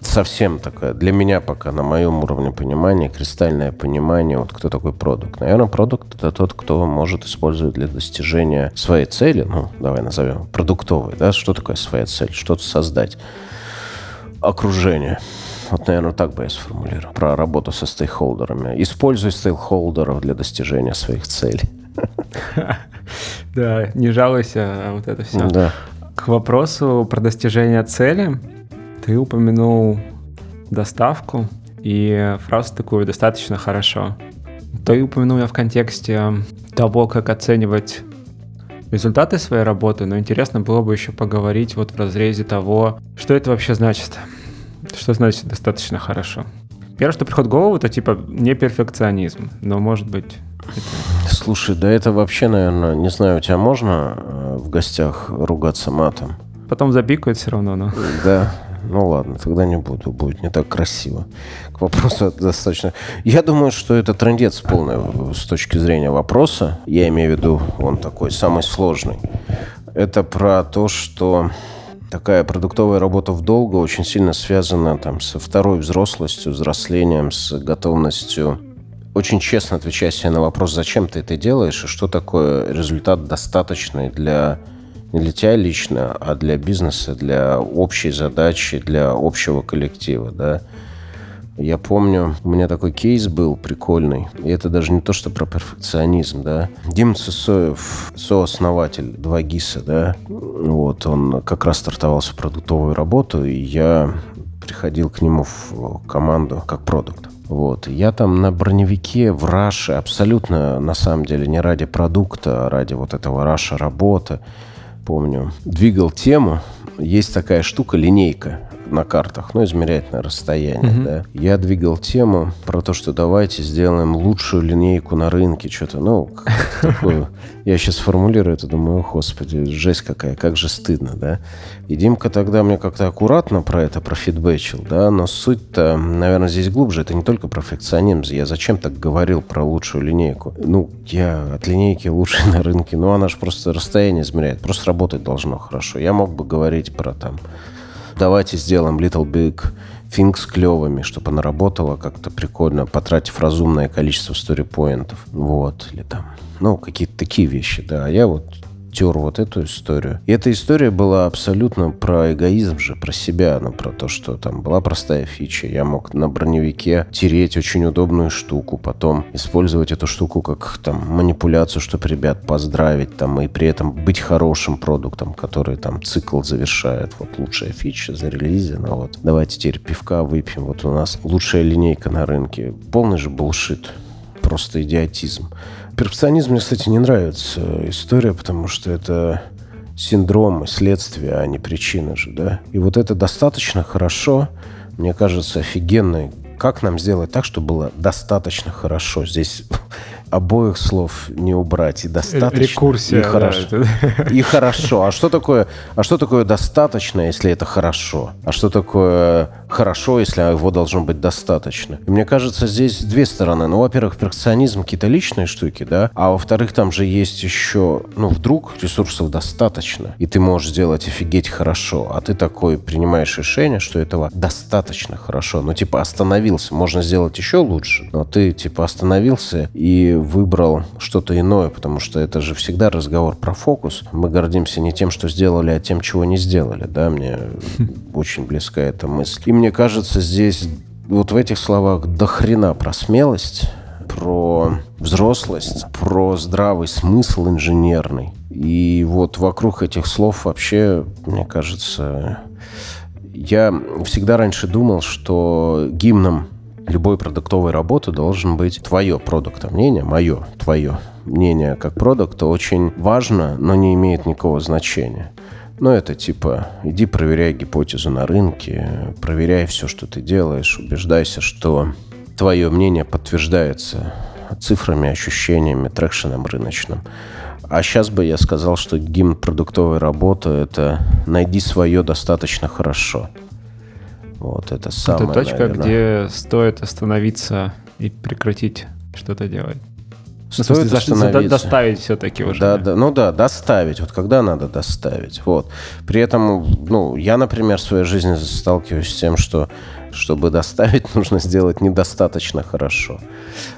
совсем такая, для меня пока на моем уровне понимания, кристальное понимание, вот кто такой продукт. Наверное, продукт это тот, кто может использовать для достижения своей цели, ну, давай назовем, продуктовой, да, что такое своя цель, что-то создать. Окружение. Вот, наверное, так бы я сформулировал. Про работу со стейкхолдерами. Используй стейкхолдеров для достижения своих целей. [laughs] Да, не жалуйся, а вот это все. Да. К вопросу про достижение цели. Ты упомянул доставку и фразу такую «достаточно хорошо». То и упомянул я в контексте того, как оценивать результаты своей работы, но интересно было бы еще поговорить вот в разрезе того, что это вообще значит. Что значит достаточно хорошо? Первое, что приходит в голову, это типа не перфекционизм, но может быть... Это... Слушай, да это вообще, наверное, не знаю, у тебя можно э, в гостях ругаться матом? Потом запикают все равно, но... Да, ну ладно, тогда не буду, будет не так красиво. К вопросу достаточно... Я думаю, что это трендец полный с точки зрения вопроса. Я имею в виду, он такой самый сложный. Это про то, что такая продуктовая работа в долго очень сильно связана там, со второй взрослостью, взрослением, с готовностью очень честно отвечать себе на вопрос, зачем ты это делаешь, и что такое результат достаточный для не для тебя лично, а для бизнеса, для общей задачи, для общего коллектива, да. Я помню, у меня такой кейс был прикольный. И это даже не то, что про перфекционизм, да. Дима Цесоев, сооснователь 2GIS, да. Вот, он как раз стартовал свою продуктовую работу, и я приходил к нему в команду как продукт. Вот. Я там на броневике в Раше абсолютно, на самом деле, не ради продукта, а ради вот этого Раша работы, помню, двигал тему. Есть такая штука, линейка на картах, ну, измерять расстояние, mm-hmm. да. Я двигал тему про то, что давайте сделаем лучшую линейку на рынке, что-то, ну, такое. Я сейчас формулирую это, думаю, господи, жесть какая, как же стыдно, да. И Димка тогда мне как-то аккуратно про это профидбэчил, да, но суть-то, наверное, здесь глубже, это не только перфекционизм, я зачем так говорил про лучшую линейку? Ну, я от линейки лучшей на рынке, ну, она же просто расстояние измеряет, просто работать должно хорошо. Я мог бы говорить про там давайте сделаем Little Big Things клевыми, чтобы она работала как-то прикольно, потратив разумное количество сторипоинтов. Вот, или там, ну, какие-то такие вещи, да. А я вот тер вот эту историю. И эта история была абсолютно про эгоизм же, про себя, ну, про то, что там была простая фича. Я мог на броневике тереть очень удобную штуку, потом использовать эту штуку как там манипуляцию, чтобы ребят поздравить там, и при этом быть хорошим продуктом, который там цикл завершает. Вот лучшая фича зарелизена, вот. Давайте теперь пивка выпьем. Вот у нас лучшая линейка на рынке. Полный же булшит. Просто идиотизм. Перфекционизм мне, кстати, не нравится история, потому что это синдром и следствие, а не причина же, да? И вот это достаточно хорошо, мне кажется, офигенной как нам сделать так, чтобы было достаточно хорошо? Здесь обоих слов не убрать. И достаточно, Рекурсия, и хорошо. да, И хорошо. А что такое, а что такое достаточно, если это хорошо? А что такое хорошо, если его должно быть достаточно? И мне кажется, здесь две стороны. Ну, во-первых, перфекционизм какие-то личные штуки, да, а во-вторых, там же есть еще, ну, вдруг ресурсов достаточно, и ты можешь сделать офигеть хорошо, а ты такой принимаешь решение, что этого достаточно хорошо. Ну, типа, остановился. Можно сделать еще лучше, но ты, типа, остановился и выбрал что-то иное, потому что это же всегда разговор про фокус. Мы гордимся не тем, что сделали, а тем, чего не сделали, да, мне [laughs] очень близка эта мысль. И мне кажется, здесь вот в этих словах до хрена про смелость, про взрослость, про здравый смысл инженерный. И вот вокруг этих слов вообще, мне кажется, я всегда раньше думал, что гимном любой продуктовой работы должен быть твое продукта мнение, мое, твое мнение как продукта очень важно, но не имеет никакого значения. Но это типа, иди проверяй гипотезу на рынке, проверяй все, что ты делаешь, убеждайся, что твое мнение подтверждается цифрами, ощущениями, трекшеном рыночным. А сейчас бы я сказал, что гимн продуктовой работы – это найди свое достаточно хорошо. Вот это самое, Это точка, наверное. где стоит остановиться и прекратить что-то делать. Ну, Стоит смысле, остановиться. доставить все-таки уже. Да, да, ну да, доставить. Вот когда надо доставить. Вот. При этом, ну, я, например, в своей жизни сталкиваюсь с тем, что чтобы доставить, [laughs] нужно сделать недостаточно хорошо.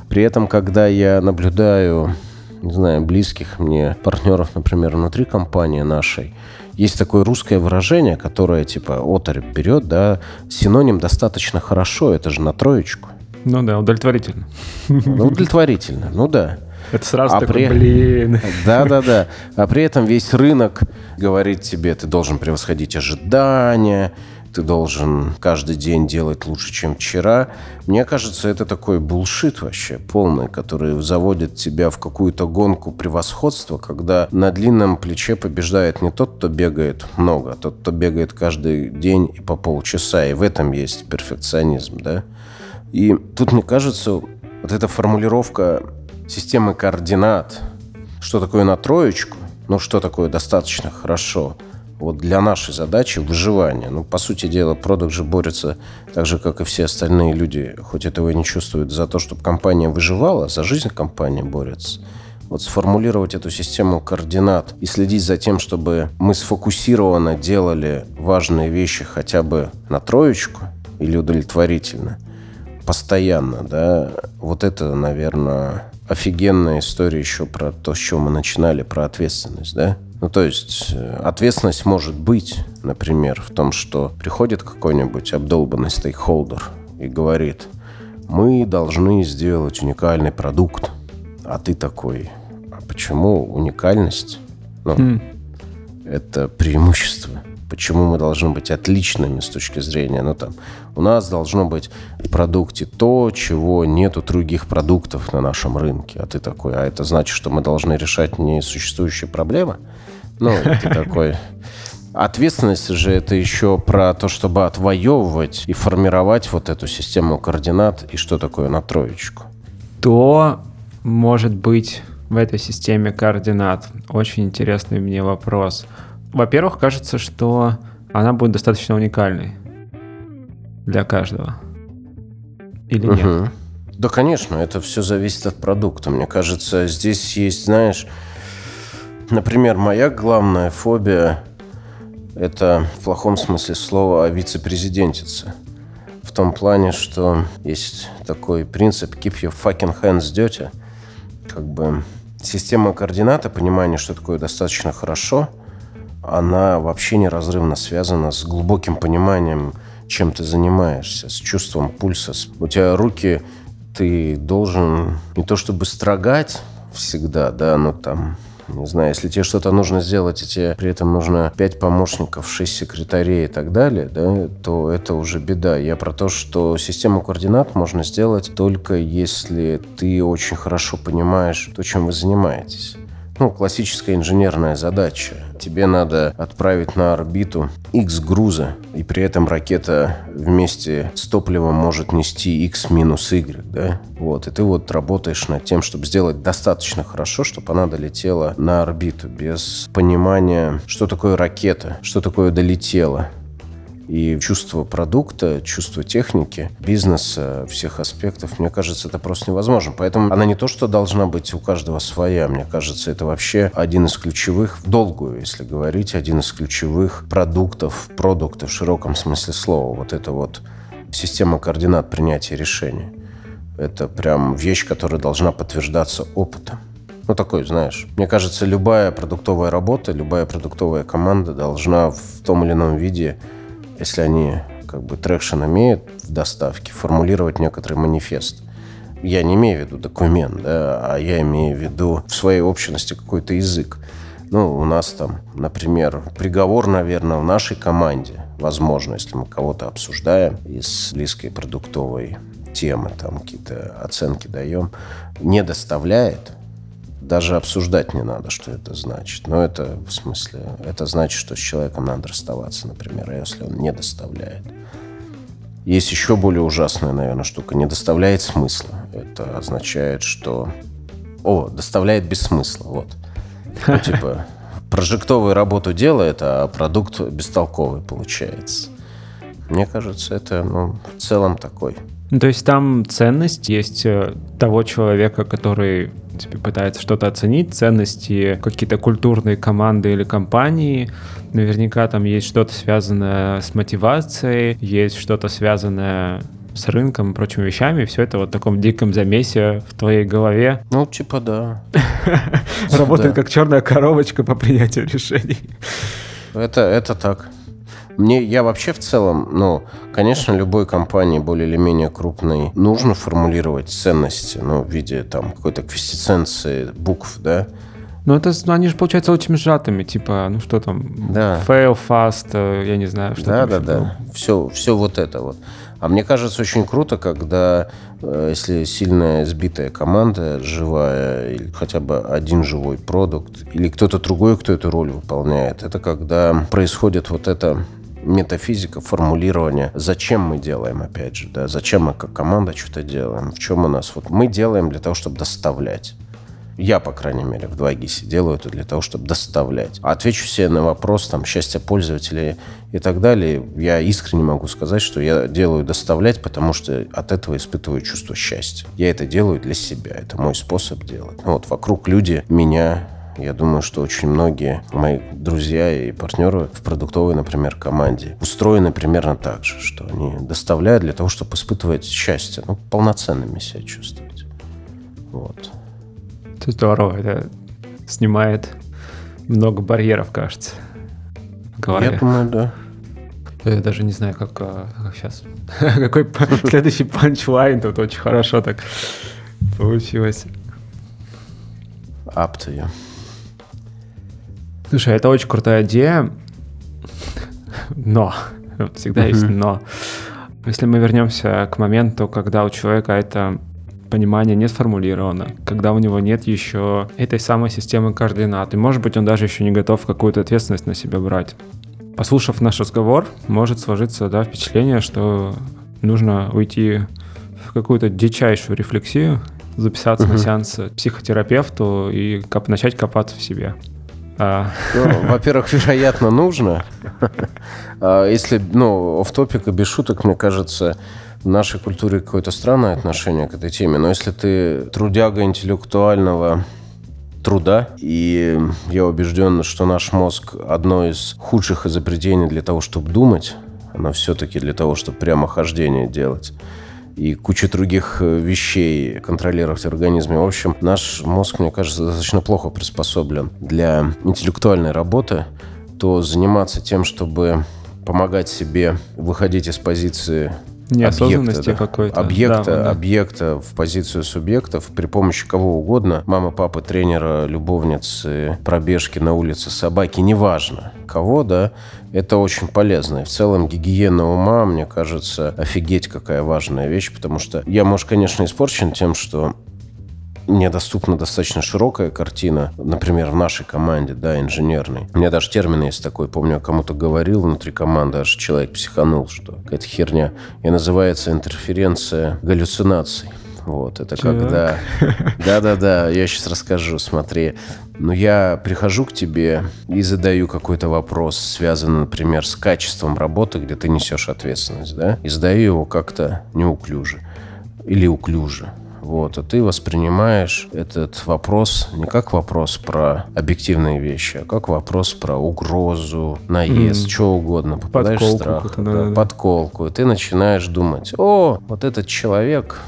При этом, когда я наблюдаю, не знаю, близких мне партнеров, например, внутри компании нашей, есть такое русское выражение, которое типа оторопь берет, да, синоним достаточно хорошо, это же на троечку. Ну да, удовлетворительно. Ну, удовлетворительно, ну да. Это сразу А такой, при- блин. Да, да, да. А при этом весь рынок говорит тебе, ты должен превосходить ожидания, ты должен каждый день делать лучше, чем вчера. Мне кажется, это такой булшит вообще полный, который заводит тебя в какую-то гонку превосходства, когда на длинном плече побеждает не тот, кто бегает много, а тот, кто бегает каждый день и по полчаса. И в этом есть перфекционизм, да? И тут, мне кажется, вот эта формулировка системы координат, что такое на троечку, ну, что такое достаточно хорошо, вот для нашей задачи выживания. Ну, по сути дела, продукт же борется так же, как и все остальные люди, хоть этого и не чувствуют, за то, чтобы компания выживала, за жизнь компания борется. Вот сформулировать эту систему координат и следить за тем, чтобы мы сфокусированно делали важные вещи хотя бы на троечку или удовлетворительно, постоянно, да, вот это, наверное, офигенная история еще про то, с чего мы начинали, про ответственность, да? Ну, то есть э, ответственность может быть, например, в том, что приходит какой-нибудь обдолбанный стейкхолдер и говорит, мы должны сделать уникальный продукт, а ты такой, а почему уникальность? Ну, Хм. это преимущество. Почему мы должны быть отличными с точки зрения, ну там, у нас должно быть в продукте то, чего нет у других продуктов на нашем рынке. А ты такой, а это значит, что мы должны решать несуществующие проблемы? Ну, ты такой... Ответственность же это еще про то, чтобы отвоевывать и формировать вот эту систему координат и что такое на троечку. Что может быть в этой системе координат? Очень интересный мне вопрос. Во-первых, кажется, что она будет достаточно уникальной для каждого. Или нет? Мгм. Да, конечно, это все зависит от продукта. Мне кажется, здесь есть, знаешь, например, моя главная фобия – это в плохом смысле слова вице-президентица. В том плане, что есть такой принцип «keep your fucking hands dirty». Как бы система координат и понимание, что такое достаточно хорошо, она вообще неразрывно связана с глубоким пониманием, чем ты занимаешься, с чувством пульса. У тебя руки, ты должен не то чтобы строгать всегда, да, но там не знаю, если тебе что-то нужно сделать, и тебе при этом нужно 5 помощников, 6 секретарей и так далее, да, то это уже беда. Я про то, что систему координат можно сделать только если ты очень хорошо понимаешь то, чем вы занимаетесь ну, классическая инженерная задача. Тебе надо отправить на орбиту X груза, и при этом ракета вместе с топливом может нести X минус Y, да? Вот, и ты вот работаешь над тем, чтобы сделать достаточно хорошо, чтобы она долетела на орбиту без понимания, что такое ракета, что такое долетела, и чувство продукта, чувство техники, бизнеса, всех аспектов, мне кажется, это просто невозможно. Поэтому она не то, что должна быть у каждого своя, мне кажется, это вообще один из ключевых, в долгую, если говорить, один из ключевых продуктов, продуктов в широком смысле слова. Вот это вот система координат принятия решений. Это прям вещь, которая должна подтверждаться опытом. Ну, такой, знаешь. Мне кажется, любая продуктовая работа, любая продуктовая команда должна в том или ином виде если они как бы traction имеют в доставке, формулировать некоторый манифест. Я не имею в виду документ, да, а я имею в виду в своей общности какой-то язык. Ну, у нас там, например, приговор, наверное, в нашей команде, возможно, если мы кого-то обсуждаем из близкой продуктовой темы, там какие-то оценки даем, не доставляет, даже обсуждать не надо, что это значит. Но это, в смысле, это значит, что с человеком надо расставаться, например, если он не доставляет. Есть еще более ужасная, наверное, штука. Не доставляет смысла. Это означает, что... О, доставляет без смысла, вот. Ну, [laughs] типа, прожектовую работу делает, а продукт бестолковый получается. Мне кажется, это, ну, в целом такой. Ну, то есть там ценность есть э, того человека, который тебе пытается что-то оценить, ценности какие-то культурные команды или компании. Наверняка там есть что-то связанное с мотивацией, есть что-то связанное с рынком и прочими вещами, все это вот в таком диком замесе в твоей голове. Ну, типа да. [laughs] Работает как черная коробочка по принятию решений. Это, это так. Мне, я вообще в целом, ну, конечно, любой компании более или менее крупной нужно формулировать ценности, ну, в виде там какой-то квестиценции букв, да, ну, это, ну, они же, получаются очень сжатыми, типа, ну, что там, да. fail fast, э, я не знаю, что Да, там да, да, было. все, все вот это вот. А мне кажется, очень круто, когда, э, если сильная сбитая команда, живая, или хотя бы один живой продукт, или кто-то другой, кто эту роль выполняет, это когда происходит вот это метафизика формулирования, зачем мы делаем, опять же, да, зачем мы как команда что-то делаем, в чем у нас, вот мы делаем для того, чтобы доставлять. Я, по крайней мере, в 2GIS делаю это для того, чтобы доставлять. Отвечу себе на вопрос там счастья пользователей и так далее. Я искренне могу сказать, что я делаю доставлять, потому что от этого испытываю чувство счастья. Я это делаю для себя. Это мой способ делать. Вот вокруг люди меня я думаю, что очень многие мои друзья и партнеры в продуктовой, например, команде устроены примерно так же, что они доставляют для того, чтобы испытывать счастье, ну, полноценными себя чувствовать. Вот. Это здорово, это снимает много барьеров, кажется. Голове. Я думаю, да. Я даже не знаю, как, а, как сейчас. [laughs] Какой следующий панчлайн тут очень хорошо так получилось. Up to you. Слушай, это очень крутая идея, но [laughs] всегда есть но. Если мы вернемся к моменту, когда у человека это понимание не сформулировано, когда у него нет еще этой самой системы координат, и может быть он даже еще не готов какую-то ответственность на себя брать. Послушав наш разговор, может сложиться да, впечатление, что нужно уйти в какую-то дичайшую рефлексию, записаться на Мгм. сеанс психотерапевту и коп- начать копаться в себе. А, Ну, во-первых, вероятно, нужно. А Если, ну, в топик и без шуток, мне кажется, в нашей культуре какое-то странное отношение к этой теме. Но если ты трудяга интеллектуального труда, и я убежден, что наш мозг одно из худших изобретений для того, чтобы думать, оно все-таки для того, чтобы прямохождение делать. И куча других э, вещей контролировать в организме. В общем, наш мозг, мне кажется, достаточно плохо приспособлен для интеллектуальной работы, то заниматься тем, чтобы помогать себе выходить из позиции Неосознанности объекта, да, какой-то. Объекта, Да, да. объекта в позицию субъектов при помощи кого угодно. Мамы, папы, тренера, любовницы, пробежки на улице, собаки, неважно кого, да, это очень полезно. И в целом гигиена ума, мне кажется, офигеть какая важная вещь, потому что я, может, конечно, испорчен тем, что мне доступна достаточно широкая картина, например, в нашей команде, да, инженерной. У меня даже термин есть такой, помню, я кому-то говорил внутри команды, аж человек психанул, что какая-то херня. И называется интерференция галлюцинаций. Вот, это Чего? когда... Да-да-да, я сейчас расскажу, смотри. Но я прихожу к тебе и задаю какой-то вопрос, связанный, например, с качеством работы, где ты несешь ответственность, да? И задаю его как-то неуклюже или уклюже. Вот, а ты воспринимаешь этот вопрос не как вопрос про объективные вещи, а как вопрос про угрозу, наезд, Мгм. что угодно. Попадаешь в Подколку страх, какую-то, да, да-да-да. подколку. И ты начинаешь думать, о, вот этот человек,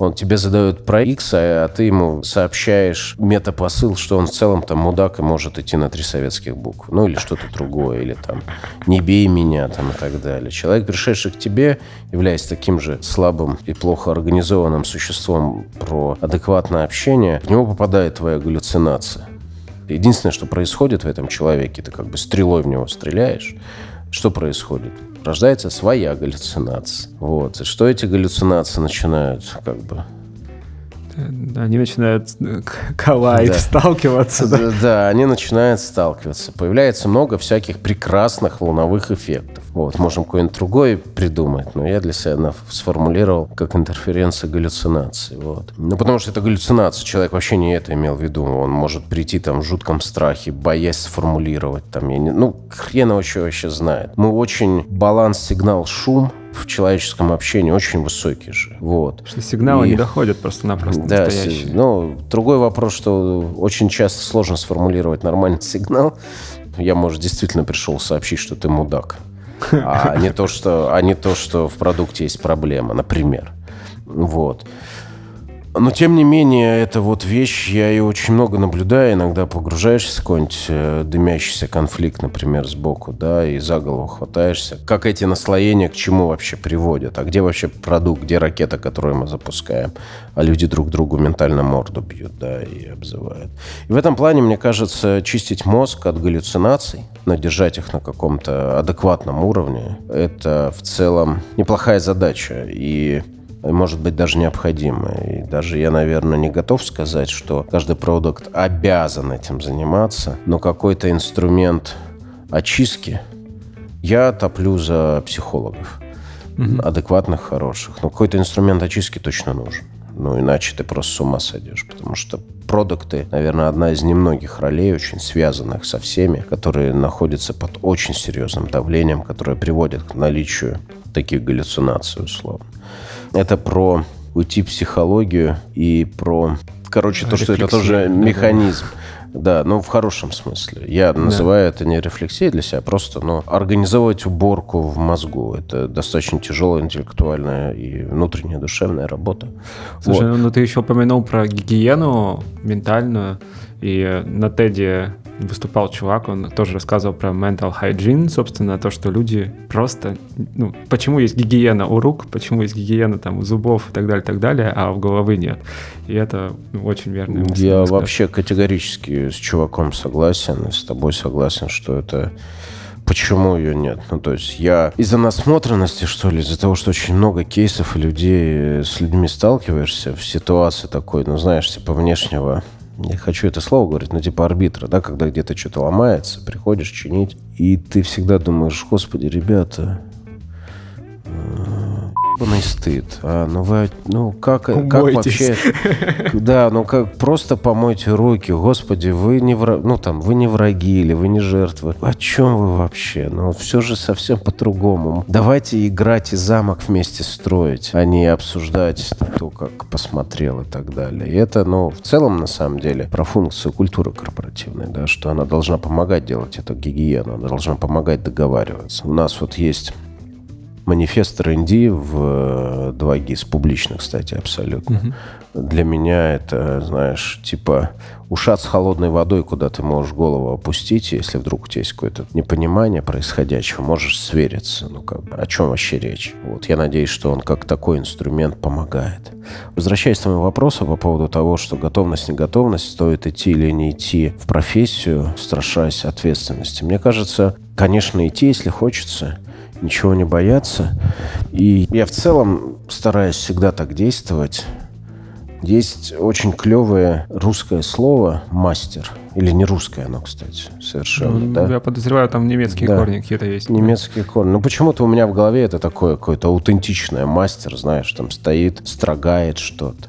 он тебе задает про X, а ты ему сообщаешь метапосыл, что он в целом там мудак и может идти на три советских букв. Ну или что-то другое, или там «не бей меня» там и так далее. Человек, пришедший к тебе, являясь таким же слабым и плохо организованным существом про адекватное общение, в него попадает твоя галлюцинация. Единственное, что происходит в этом человеке, ты как бы стрелой в него стреляешь, что происходит? Рождается своя галлюцинация. Вот. И что эти галлюцинации начинают как бы Они начинают э, коллайд, Да. сталкиваться. да. Да, да, они начинают сталкиваться. Появляется много всяких прекрасных волновых эффектов. Вот, можем какой-нибудь другой придумать, но я для себя сформулировал как интерференция галлюцинации. Вот. Ну, потому что это галлюцинация. Человек вообще не это имел в виду. Он может прийти там в жутком страхе, боясь сформулировать. Там, я не, ну, хрен его что вообще знает. Мы очень баланс, сигнал, шум в человеческом общении очень высокий же. Вот. Что сигналы И- не доходят просто-напросто Да, настоящие. си- ну, другой вопрос, что очень часто сложно сформулировать нормальный сигнал. Я, может, действительно пришел сообщить, что ты мудак. А не то, что, а не то, что в продукте есть проблема, например. Вот. Но, тем не менее, это вот вещь, я ее очень много наблюдаю. Иногда погружаешься в какой-нибудь э, дымящийся конфликт, например, сбоку, да, и за голову хватаешься. Как эти наслоения к чему вообще приводят? А где вообще продукт, где ракета, которую мы запускаем? А люди друг другу ментально морду бьют, да, и обзывают. И в этом плане, мне кажется, чистить мозг от галлюцинаций, но держать их на каком-то адекватном уровне, это в целом неплохая задача. И может быть, даже необходимо. И даже я, наверное, не готов сказать, что каждый продукт обязан этим заниматься, но какой-то инструмент очистки я топлю за психологов. Адекватных, хороших. Но какой-то инструмент очистки точно нужен. Ну, иначе ты просто с ума сойдешь. Потому что продукты, наверное, одна из немногих ролей, очень связанных со всеми, которые находятся под очень серьезным давлением, которое приводит к наличию таких галлюцинаций, условно. Это про уйти психологию и про... Короче, то, что это тоже да, да. механизм. Да, ну в хорошем смысле. Я называю это не рефлексией для себя, просто ну, организовывать уборку в мозгу. Это достаточно тяжелая интеллектуальная и внутренняя душевная работа. Слушай, Вот. ну ты еще упомянул про гигиену ментальную, и на Теди выступал чувак, он тоже рассказывал про mental hygiene, собственно, то, что люди просто, ну, почему есть гигиена у рук, почему есть гигиена там у зубов и так далее, так далее, а у головы нет. И это ну, очень мысль. на Я взгляд. вообще категорически с чуваком согласен, и с тобой согласен, что это... Почему ее нет? Ну, то есть я из-за насмотренности, что ли, из-за того, что очень много кейсов и людей, с людьми сталкиваешься в ситуации такой, ну, знаешь, типа внешнего не хочу это слово говорить, но типа арбитра, да, когда где-то что-то ломается, приходишь чинить, и ты всегда думаешь, господи, ребята, ебаный стыд. А, ну вы, ну как, как вообще... [laughs] Да, ну как, просто помойте руки, господи, вы не вра- ну там, вы не враги или вы не жертвы. О чем вы вообще? Ну все же совсем по-другому. Давайте играть и замок вместе строить, а не обсуждать то, как посмотрел и так далее. И это, ну, в целом, на самом деле, про функцию культуры корпоративной, да, что она должна помогать делать эту гигиену, она должна помогать договариваться. У нас вот есть манифест R&D в 2GIS, публично, кстати, абсолютно. Для меня это, знаешь, типа ушат с холодной водой, куда ты можешь голову опустить, если вдруг у тебя есть какое-то непонимание происходящего, можешь свериться. Ну, как бы, о чем вообще речь? Вот, я надеюсь, что он как такой инструмент помогает. Возвращаясь к твоему вопросу по поводу того, что готовность, не готовность, стоит идти или не идти в профессию, страшась ответственности. Мне кажется, конечно, идти, если хочется, ничего не бояться. И я в целом стараюсь всегда так действовать, есть очень клевое русское слово «мастер». Или не русское оно, кстати, совершенно, Ну, да? Я подозреваю, там немецкие Да. корни какие-то есть. Немецкие корни. Ну, почему-то у меня в голове это такое какое-то аутентичное мастер, знаешь, там стоит, строгает что-то.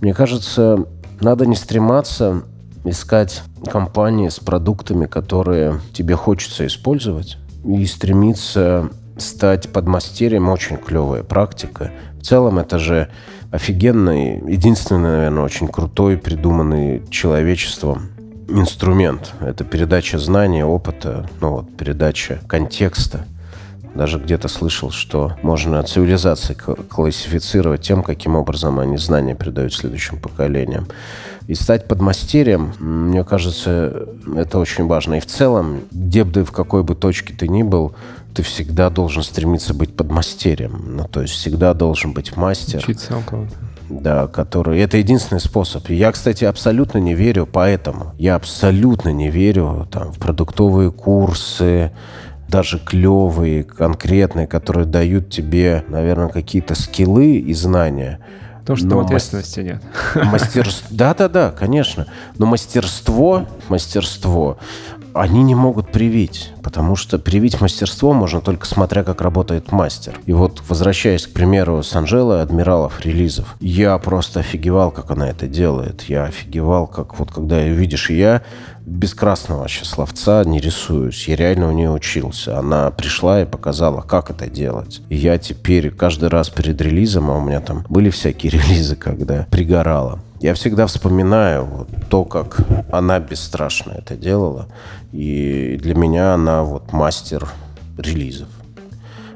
Мне кажется, надо не стрематься искать компании с продуктами, которые тебе хочется использовать, и стремиться стать подмастерьем очень клевая практика. В целом это же офигенный, единственный, наверное, очень крутой, придуманный человечеством инструмент. Это передача знания, опыта, ну вот, передача контекста. Даже где-то слышал, что можно цивилизации классифицировать тем, каким образом они знания передают следующим поколениям. И стать подмастерьем, мне кажется, это очень важно. И в целом, где бы ты, в какой бы точке ты ни был, ты всегда должен стремиться быть подмастерьем. Ну, то есть всегда должен быть мастер. Учиться у кого-то. Да, который... Это единственный способ. И я, кстати, абсолютно не верю поэтому. Я абсолютно не верю там, в продуктовые курсы, даже клевые, конкретные, которые дают тебе, наверное, какие-то скиллы и знания. Потому что Но там мас- ответственности нет. Мастерство... [laughs] Да-да-да, конечно. Но мастерство, мастерство, они не могут привить. Потому что привить мастерство можно только смотря, как работает мастер. И вот, возвращаясь к примеру с Анжелой Адмиралов релизов, я просто офигевал, как она это делает. Я офигевал, как вот когда ее видишь, и я без красного вообще словца не рисуюсь. Я реально у нее учился. Она пришла и показала, как это делать. И я теперь каждый раз перед релизом, а у меня там были всякие [laughs] релизы, когда пригорало, я всегда вспоминаю вот то, как она бесстрашно это делала. И для меня она вот мастер релизов.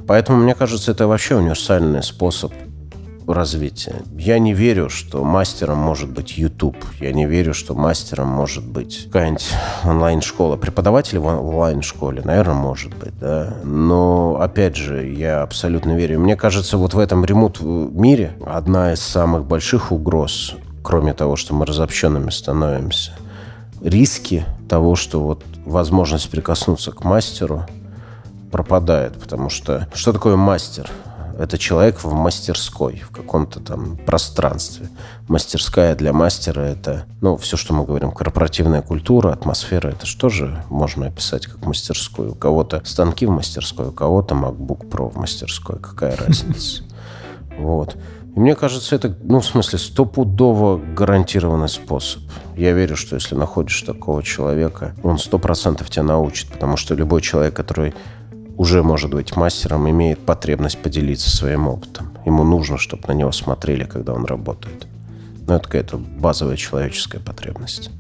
Поэтому, мне кажется, это вообще универсальный способ развития. Я не верю, что мастером может быть YouTube. Я не верю, что мастером может быть какая-нибудь онлайн-школа. Преподаватель в он- в онлайн-школе, наверное, может быть, да. Но, опять же, я абсолютно верю. Мне кажется, вот в этом ремут мире одна из самых больших угроз, кроме того, что мы разобщенными становимся, риски того, что вот возможность прикоснуться к мастеру пропадает, потому что что такое мастер? Это человек в мастерской, в каком-то там пространстве. Мастерская для мастера – это, ну, все, что мы говорим, корпоративная культура, атмосфера. Это что же можно описать как мастерскую? У кого-то станки в мастерской, у кого-то MacBook Pro в мастерской. Какая разница? Вот. И мне кажется, это, ну, в смысле, стопудово гарантированный способ. Я верю, что если находишь такого человека, он сто процентов тебя научит, потому что любой человек, который уже может быть мастером, имеет потребность поделиться своим опытом. Ему нужно, чтобы на него смотрели, когда он работает. Ну, это какая-то базовая человеческая потребность.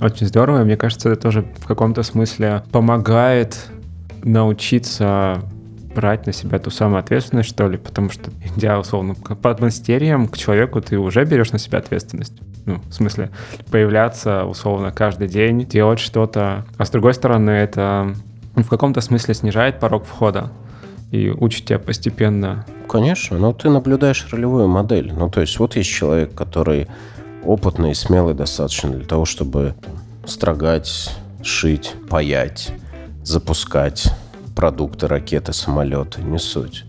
Очень здорово. Мне кажется, это тоже в каком-то смысле помогает научиться брать на себя ту самую ответственность, что ли, потому что, идя, условно, к подмастерьям, к человеку ты уже берешь на себя ответственность. Ну, в смысле, появляться, условно, каждый день, делать что-то. А с другой стороны, это в каком-то смысле снижает порог входа и учит тебя постепенно. Конечно, но ты наблюдаешь ролевую модель. Ну, то есть вот есть человек, который опытный и смелый достаточно для того, чтобы строгать, шить, паять, запускать продукты, ракеты, самолеты, не суть.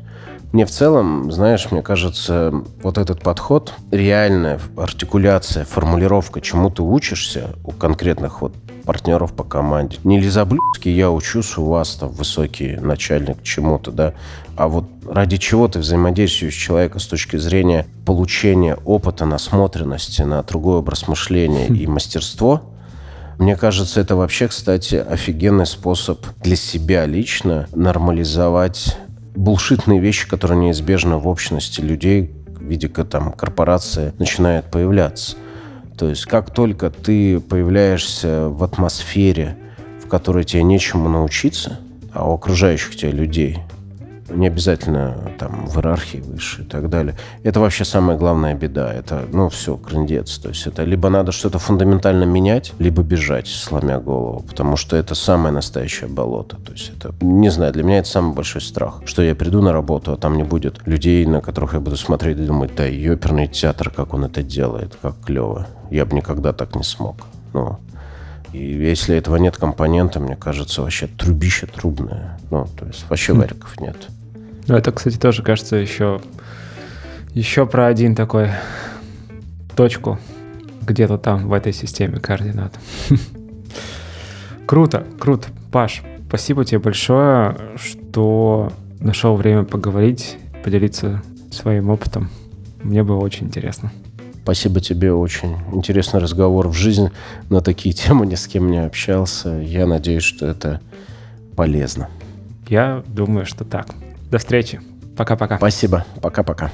Мне в целом, знаешь, мне кажется, вот этот подход, реальная артикуляция, формулировка, чему ты учишься у конкретных вот партнеров по команде. Не лизоблюдский я учусь у вас, там, высокий начальник чему-то, да, а вот ради чего ты взаимодействуешь с человеком с точки зрения получения опыта, насмотренности на другой образ мышления [laughs] и мастерство, мне кажется, это вообще, кстати, офигенный способ для себя лично нормализовать булшитные вещи, которые неизбежно в общности людей в виде там, корпорации начинают появляться. То есть как только ты появляешься в атмосфере, в которой тебе нечему научиться, а у окружающих тебя людей не обязательно там в иерархии выше и так далее. Это вообще самая главная беда. Это, ну, все, крындец. То есть это либо надо что-то фундаментально менять, либо бежать, сломя голову, потому что это самое настоящее болото. То есть это, не знаю, для меня это самый большой страх, что я приду на работу, а там не будет людей, на которых я буду смотреть и думать, да, ёперный театр, как он это делает, как клево. Я бы никогда так не смог. Ну, и если этого нет компонента, мне кажется, вообще трубище трубное. Ну, то есть вообще вариков нет. Ну, это, кстати, тоже кажется еще, еще про один такой точку где-то там в этой системе координат. [laughs] Круто, круто. Паш, спасибо тебе большое, что нашел время поговорить, поделиться своим опытом. Мне было очень интересно. Спасибо тебе, очень интересный разговор в жизни на такие [laughs] темы, ни с кем не общался. Я надеюсь, что это полезно. Я думаю, что так. До встречи. Пока-пока. Спасибо. Пока-пока.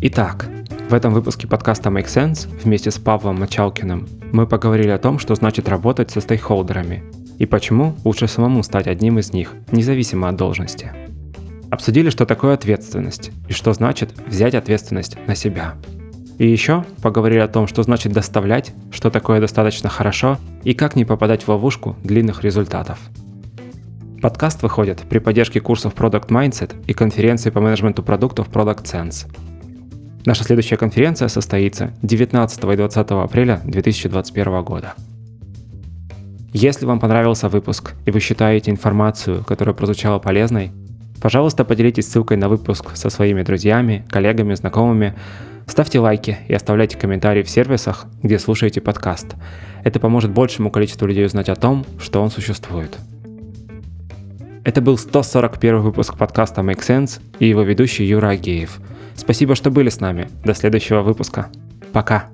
Итак, в этом выпуске подкаста Make Sense вместе с Павлом Мачалкиным мы поговорили о том, что значит работать со стейкхолдерами и почему лучше самому стать одним из них, независимо от должности. Обсудили, что такое ответственность и что значит взять ответственность на себя. И еще поговорили о том, что значит доставлять, что такое достаточно хорошо и как не попадать в ловушку длинных результатов. Подкаст выходит при поддержке курсов Product Mindset и конференции по менеджменту продуктов Product Sense. Наша следующая конференция состоится 19 и 20 апреля 2021 года. Если вам понравился выпуск и вы считаете информацию, которая прозвучала полезной, пожалуйста, поделитесь ссылкой на выпуск со своими друзьями, коллегами, знакомыми, ставьте лайки и оставляйте комментарии в сервисах, где слушаете подкаст. Это поможет большему количеству людей узнать о том, что он существует. Это был 141 выпуск подкаста Make Sense и его ведущий Юра Агеев. Спасибо, что были с нами. До следующего выпуска. Пока.